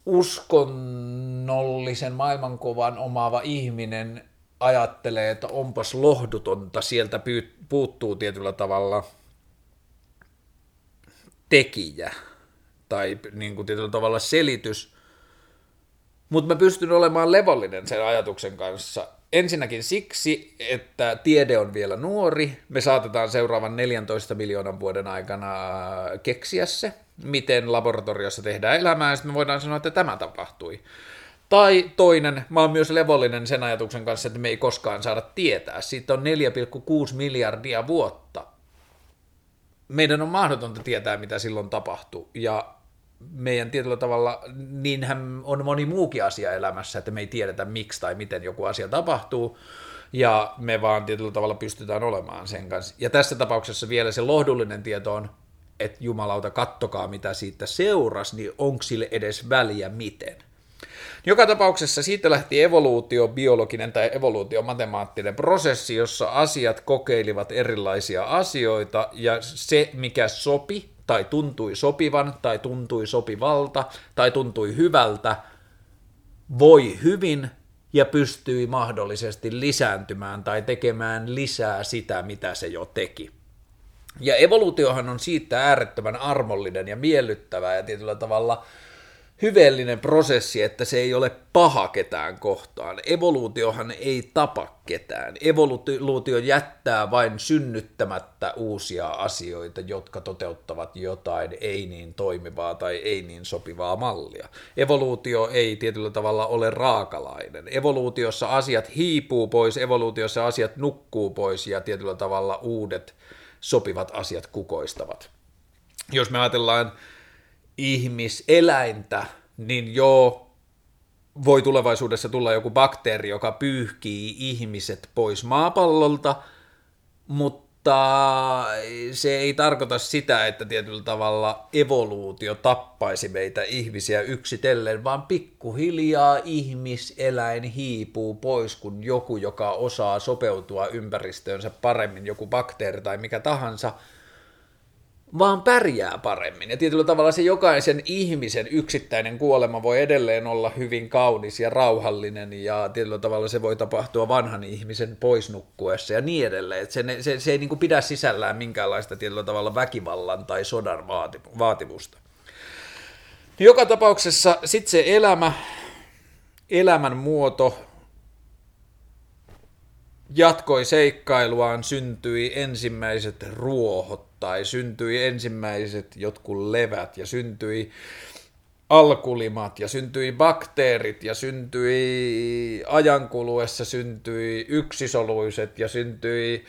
uskonnollisen maailmankuvan omaava ihminen ajattelee, että onpas lohdutonta, sieltä puuttuu tietyllä tavalla tekijä tai niin kuin tietyllä tavalla selitys mutta mä pystyn olemaan levollinen sen ajatuksen kanssa. Ensinnäkin siksi, että tiede on vielä nuori. Me saatetaan seuraavan 14 miljoonan vuoden aikana keksiä se, miten laboratoriossa tehdään elämää, ja sitten me voidaan sanoa, että tämä tapahtui. Tai toinen, mä oon myös levollinen sen ajatuksen kanssa, että me ei koskaan saada tietää. Siitä on 4,6 miljardia vuotta. Meidän on mahdotonta tietää, mitä silloin tapahtuu. Ja meidän tietyllä tavalla, niinhän on moni muukin asia elämässä, että me ei tiedetä miksi tai miten joku asia tapahtuu, ja me vaan tietyllä tavalla pystytään olemaan sen kanssa. Ja tässä tapauksessa vielä se lohdullinen tieto on, että jumalauta, kattokaa mitä siitä seurasi, niin onko sille edes väliä miten. Joka tapauksessa siitä lähti evoluutio, biologinen tai evoluutiomatemaattinen prosessi, jossa asiat kokeilivat erilaisia asioita, ja se, mikä sopi, tai tuntui sopivan, tai tuntui sopivalta, tai tuntui hyvältä, voi hyvin ja pystyi mahdollisesti lisääntymään tai tekemään lisää sitä, mitä se jo teki. Ja evoluutiohan on siitä äärettömän armollinen ja miellyttävä ja tietyllä tavalla – hyveellinen prosessi, että se ei ole paha ketään kohtaan. Evoluutiohan ei tapa ketään. Evoluutio jättää vain synnyttämättä uusia asioita, jotka toteuttavat jotain ei niin toimivaa tai ei niin sopivaa mallia. Evoluutio ei tietyllä tavalla ole raakalainen. Evoluutiossa asiat hiipuu pois, evoluutiossa asiat nukkuu pois ja tietyllä tavalla uudet sopivat asiat kukoistavat. Jos me ajatellaan ihmiseläintä, niin joo, voi tulevaisuudessa tulla joku bakteeri, joka pyyhkii ihmiset pois maapallolta, mutta se ei tarkoita sitä, että tietyllä tavalla evoluutio tappaisi meitä ihmisiä yksitellen, vaan pikkuhiljaa ihmiseläin hiipuu pois, kun joku, joka osaa sopeutua ympäristöönsä paremmin, joku bakteeri tai mikä tahansa – vaan pärjää paremmin. Ja tietyllä tavalla se jokaisen ihmisen yksittäinen kuolema voi edelleen olla hyvin kaunis ja rauhallinen, ja tietyllä tavalla se voi tapahtua vanhan ihmisen poisnukkuessa ja niin edelleen. Se, se, se ei niin kuin pidä sisällään minkäänlaista tietyllä tavalla väkivallan tai sodan vaatimusta. Joka tapauksessa sitten se elämä, elämän muoto, jatkoi seikkailuaan, syntyi ensimmäiset ruohot tai syntyi ensimmäiset jotkut levät ja syntyi alkulimat ja syntyi bakteerit ja syntyi ajankuluessa syntyi yksisoluiset ja syntyi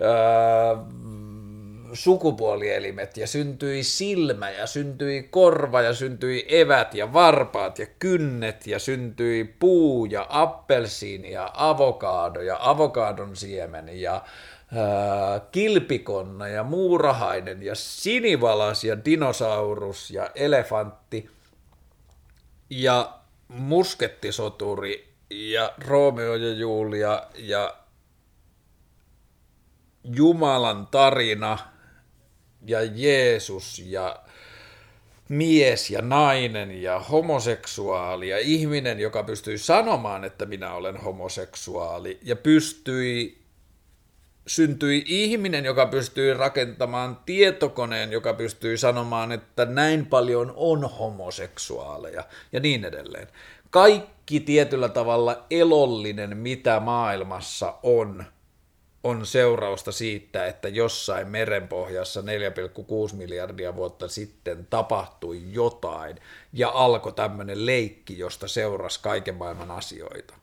ää, sukupuolielimet ja syntyi silmä ja syntyi korva ja syntyi evät ja varpaat ja kynnet ja syntyi puu ja appelsiini ja avokaado ja avokaadon siemen ja kilpikonna ja muurahainen ja sinivalas ja dinosaurus ja elefantti ja muskettisoturi ja Romeo ja Julia ja Jumalan tarina – ja Jeesus ja mies ja nainen ja homoseksuaali ja ihminen, joka pystyi sanomaan, että minä olen homoseksuaali ja pystyi syntyi ihminen, joka pystyi rakentamaan tietokoneen, joka pystyi sanomaan, että näin paljon on homoseksuaaleja ja niin edelleen. Kaikki tietyllä tavalla elollinen, mitä maailmassa on, on seurausta siitä, että jossain merenpohjassa 4,6 miljardia vuotta sitten tapahtui jotain ja alkoi tämmöinen leikki, josta seurasi kaiken maailman asioita.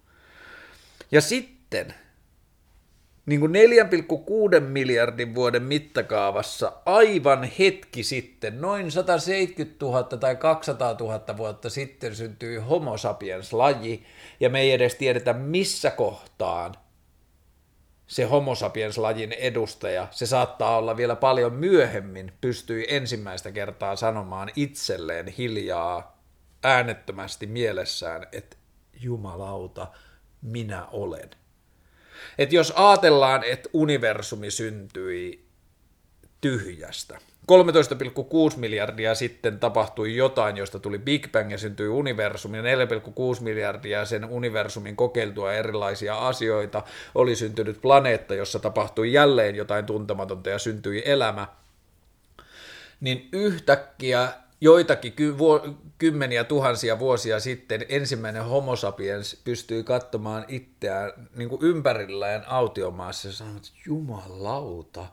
Ja sitten niin kuin 4,6 miljardin vuoden mittakaavassa aivan hetki sitten, noin 170 000 tai 200 000 vuotta sitten syntyi Homo sapiens-laji, ja me ei edes tiedetä missä kohtaan se homo sapiens-lajin edustaja, se saattaa olla vielä paljon myöhemmin, pystyi ensimmäistä kertaa sanomaan itselleen hiljaa äänettömästi mielessään, että jumalauta, minä olen. Et jos ajatellaan, että universumi syntyi tyhjästä – 13,6 miljardia sitten tapahtui jotain, josta tuli Big Bang ja syntyi universumi, ja 4,6 miljardia sen universumin kokeiltua erilaisia asioita oli syntynyt planeetta, jossa tapahtui jälleen jotain tuntematonta ja syntyi elämä, niin yhtäkkiä joitakin ky- vu- kymmeniä tuhansia vuosia sitten ensimmäinen homo sapiens pystyi katsomaan itseään niin kuin ympärillään autiomaassa ja sanoi, että jumalauta,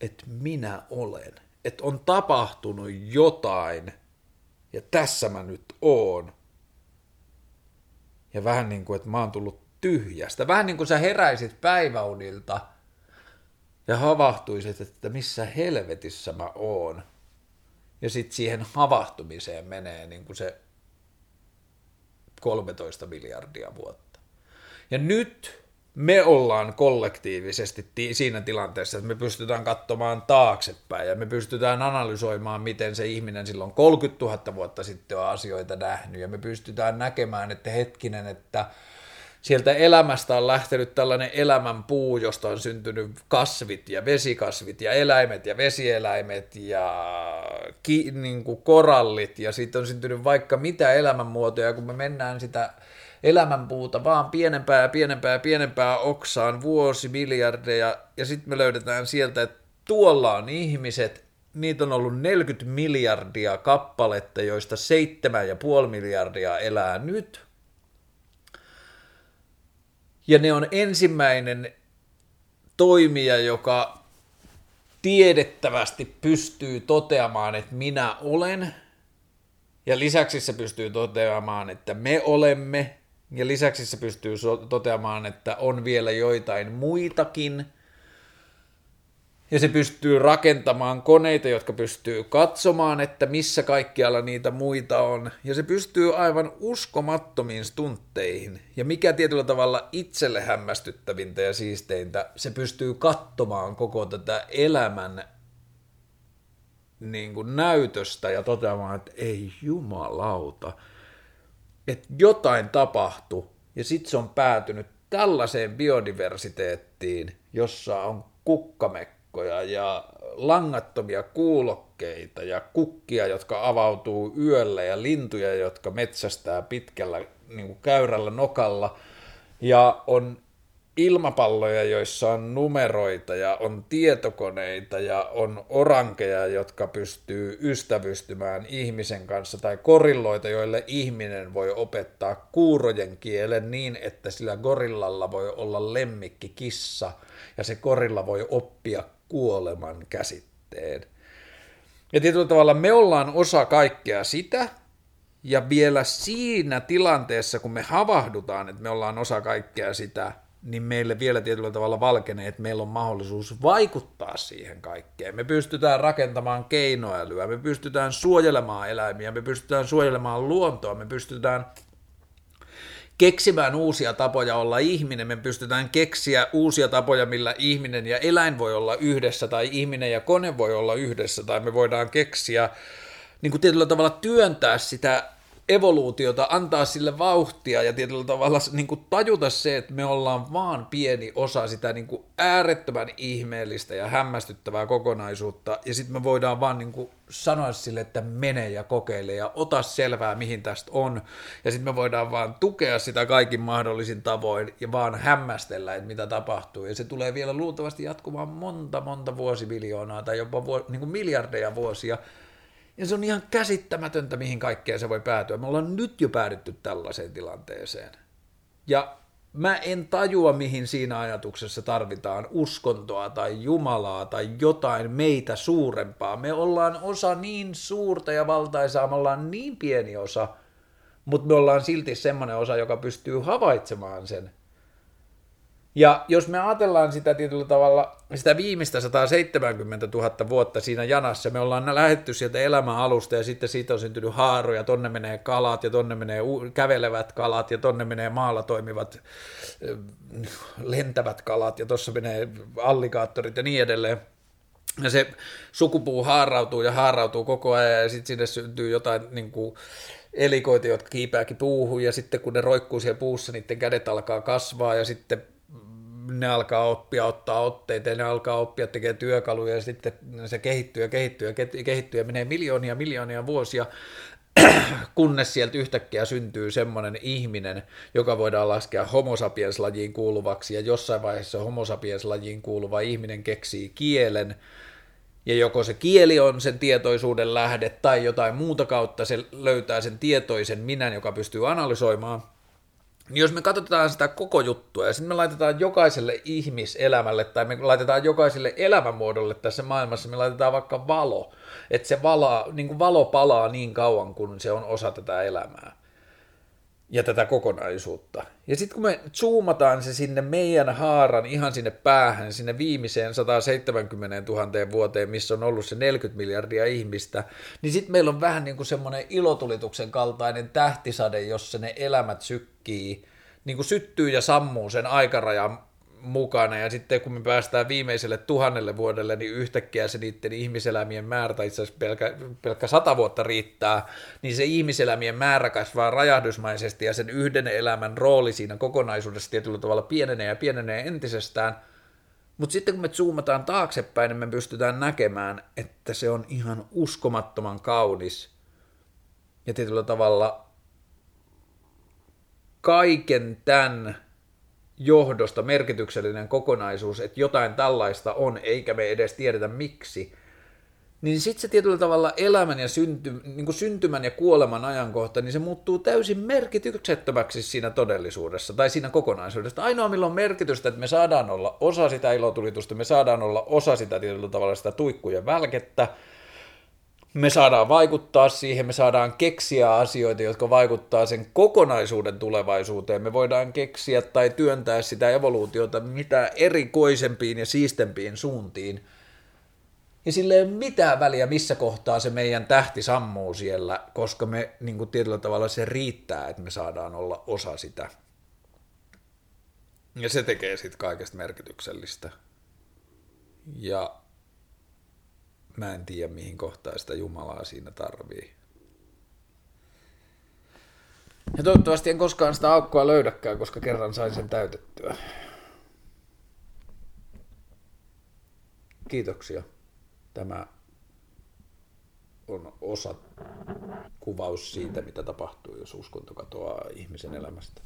että minä olen – että on tapahtunut jotain ja tässä mä nyt oon. Ja vähän niin kuin, että mä oon tullut tyhjästä. Vähän niin kuin sä heräisit päiväunilta ja havahtuisit, että missä helvetissä mä oon. Ja sitten siihen havahtumiseen menee niin kuin se 13 miljardia vuotta. Ja nyt me ollaan kollektiivisesti siinä tilanteessa, että me pystytään katsomaan taaksepäin ja me pystytään analysoimaan, miten se ihminen silloin 30 000 vuotta sitten on asioita nähnyt ja me pystytään näkemään, että hetkinen, että sieltä elämästä on lähtenyt tällainen elämän puu, josta on syntynyt kasvit ja vesikasvit ja eläimet ja vesieläimet ja ki, niin kuin korallit. Ja siitä on syntynyt vaikka mitä elämänmuotoja, kun me mennään sitä elämänpuuta vaan pienempää ja pienempää ja pienempää oksaan vuosi, miljardeja. Ja sitten me löydetään sieltä, että tuolla on ihmiset, niitä on ollut 40 miljardia kappaletta, joista 7,5 miljardia elää nyt – ja ne on ensimmäinen toimija, joka tiedettävästi pystyy toteamaan, että minä olen, ja lisäksi se pystyy toteamaan, että me olemme, ja lisäksi se pystyy toteamaan, että on vielä joitain muitakin – ja se pystyy rakentamaan koneita, jotka pystyy katsomaan, että missä kaikkialla niitä muita on, ja se pystyy aivan uskomattomiin stuntteihin, ja mikä tietyllä tavalla itselle hämmästyttävintä ja siisteintä, se pystyy katsomaan koko tätä elämän niin kuin näytöstä ja toteamaan, että ei jumalauta, että jotain tapahtui, ja sitten se on päätynyt tällaiseen biodiversiteettiin, jossa on kukkamekko, verkkoja ja langattomia kuulokkeita ja kukkia, jotka avautuu yöllä ja lintuja, jotka metsästää pitkällä niin kuin käyrällä nokalla. Ja on ilmapalloja, joissa on numeroita ja on tietokoneita ja on orankeja, jotka pystyy ystävystymään ihmisen kanssa tai korilloita, joille ihminen voi opettaa kuurojen kielen niin, että sillä gorillalla voi olla lemmikki kissa ja se korilla voi oppia kuoleman käsitteen. Ja tietyllä tavalla me ollaan osa kaikkea sitä, ja vielä siinä tilanteessa, kun me havahdutaan, että me ollaan osa kaikkea sitä, niin meille vielä tietyllä tavalla valkenee, että meillä on mahdollisuus vaikuttaa siihen kaikkeen. Me pystytään rakentamaan keinoälyä, me pystytään suojelemaan eläimiä, me pystytään suojelemaan luontoa, me pystytään keksimään uusia tapoja olla ihminen, me pystytään keksiä uusia tapoja, millä ihminen ja eläin voi olla yhdessä, tai ihminen ja kone voi olla yhdessä, tai me voidaan keksiä niin kuin tietyllä tavalla työntää sitä evoluutiota, antaa sille vauhtia ja tietyllä tavalla niin kuin tajuta se, että me ollaan vaan pieni osa sitä niin kuin äärettömän ihmeellistä ja hämmästyttävää kokonaisuutta, ja sitten me voidaan vaan niin kuin sanoa sille, että mene ja kokeile ja ota selvää, mihin tästä on, ja sitten me voidaan vaan tukea sitä kaikin mahdollisin tavoin ja vaan hämmästellä, että mitä tapahtuu, ja se tulee vielä luultavasti jatkumaan monta, monta vuosibiljoonaa tai jopa vuos, niin kuin miljardeja vuosia, ja se on ihan käsittämätöntä, mihin kaikkeen se voi päätyä. Me ollaan nyt jo päädytty tällaiseen tilanteeseen. Ja mä en tajua, mihin siinä ajatuksessa tarvitaan uskontoa tai Jumalaa tai jotain meitä suurempaa. Me ollaan osa niin suurta ja valtaisaa, me ollaan niin pieni osa, mutta me ollaan silti semmoinen osa, joka pystyy havaitsemaan sen ja jos me ajatellaan sitä tietyllä tavalla, sitä viimeistä 170 000 vuotta siinä janassa, me ollaan lähetty sieltä elämän alusta ja sitten siitä on syntynyt haaroja, tonne menee kalat ja tonne menee kävelevät kalat ja tonne menee maalla toimivat lentävät kalat ja tuossa menee allikaattorit ja niin edelleen. Ja se sukupuu haarautuu ja haarautuu koko ajan ja sitten sinne syntyy jotain niin kuin, elikoita, jotka kiipääkin puuhun ja sitten kun ne roikkuu siellä puussa, niiden kädet alkaa kasvaa ja sitten ne alkaa oppia ottaa otteita ja ne alkaa oppia tekemään työkaluja ja sitten se kehittyy ja kehittyy ja kehittyy ja menee miljoonia miljoonia vuosia, kunnes sieltä yhtäkkiä syntyy semmoinen ihminen, joka voidaan laskea homo sapiens-lajiin kuuluvaksi. Ja jossain vaiheessa homo sapiens-lajiin kuuluva ihminen keksii kielen, ja joko se kieli on sen tietoisuuden lähde tai jotain muuta kautta se löytää sen tietoisen minän, joka pystyy analysoimaan – niin jos me katsotaan sitä koko juttua ja sitten me laitetaan jokaiselle ihmiselämälle tai me laitetaan jokaiselle elämänmuodolle tässä maailmassa, me laitetaan vaikka valo, että se vala, niin kuin valo palaa niin kauan, kun se on osa tätä elämää. Ja tätä kokonaisuutta. Ja sitten kun me zoomataan se sinne meidän haaran ihan sinne päähän, sinne viimeiseen 170 000 vuoteen, missä on ollut se 40 miljardia ihmistä, niin sitten meillä on vähän niin kuin semmoinen ilotulituksen kaltainen tähtisade, jossa ne elämät sykkii, niin kuin syttyy ja sammuu sen aikarajan mukana, ja sitten kun me päästään viimeiselle tuhannelle vuodelle, niin yhtäkkiä se niiden ihmiselämien määrä, tai itse asiassa pelkä, pelkkä sata vuotta riittää, niin se ihmiselämien määrä kasvaa rajahdusmaisesti, ja sen yhden elämän rooli siinä kokonaisuudessa tietyllä tavalla pienenee ja pienenee entisestään, mutta sitten kun me zoomataan taaksepäin, niin me pystytään näkemään, että se on ihan uskomattoman kaunis, ja tietyllä tavalla kaiken tämän johdosta merkityksellinen kokonaisuus, että jotain tällaista on, eikä me edes tiedetä miksi, niin sitten se tietyllä tavalla elämän ja synty, niin kuin syntymän ja kuoleman ajankohta, niin se muuttuu täysin merkityksettömäksi siinä todellisuudessa tai siinä kokonaisuudessa. Ainoa milloin on merkitystä, että me saadaan olla osa sitä ilotulitusta, me saadaan olla osa sitä tietyllä tavalla sitä tuikkujen välkettä, me saadaan vaikuttaa siihen, me saadaan keksiä asioita, jotka vaikuttaa sen kokonaisuuden tulevaisuuteen. Me voidaan keksiä tai työntää sitä evoluutiota mitä erikoisempiin ja siistempiin suuntiin. Ja sillä ei ole mitään väliä, missä kohtaa se meidän tähti sammuu siellä, koska me niin kuin tietyllä tavalla se riittää, että me saadaan olla osa sitä. Ja se tekee sitten kaikesta merkityksellistä. Ja mä en tiedä mihin kohtaan sitä Jumalaa siinä tarvii. Ja toivottavasti en koskaan sitä aukkoa löydäkään, koska kerran sain sen täytettyä. Kiitoksia. Tämä on osa kuvaus siitä, mitä tapahtuu, jos uskonto katoaa ihmisen elämästä.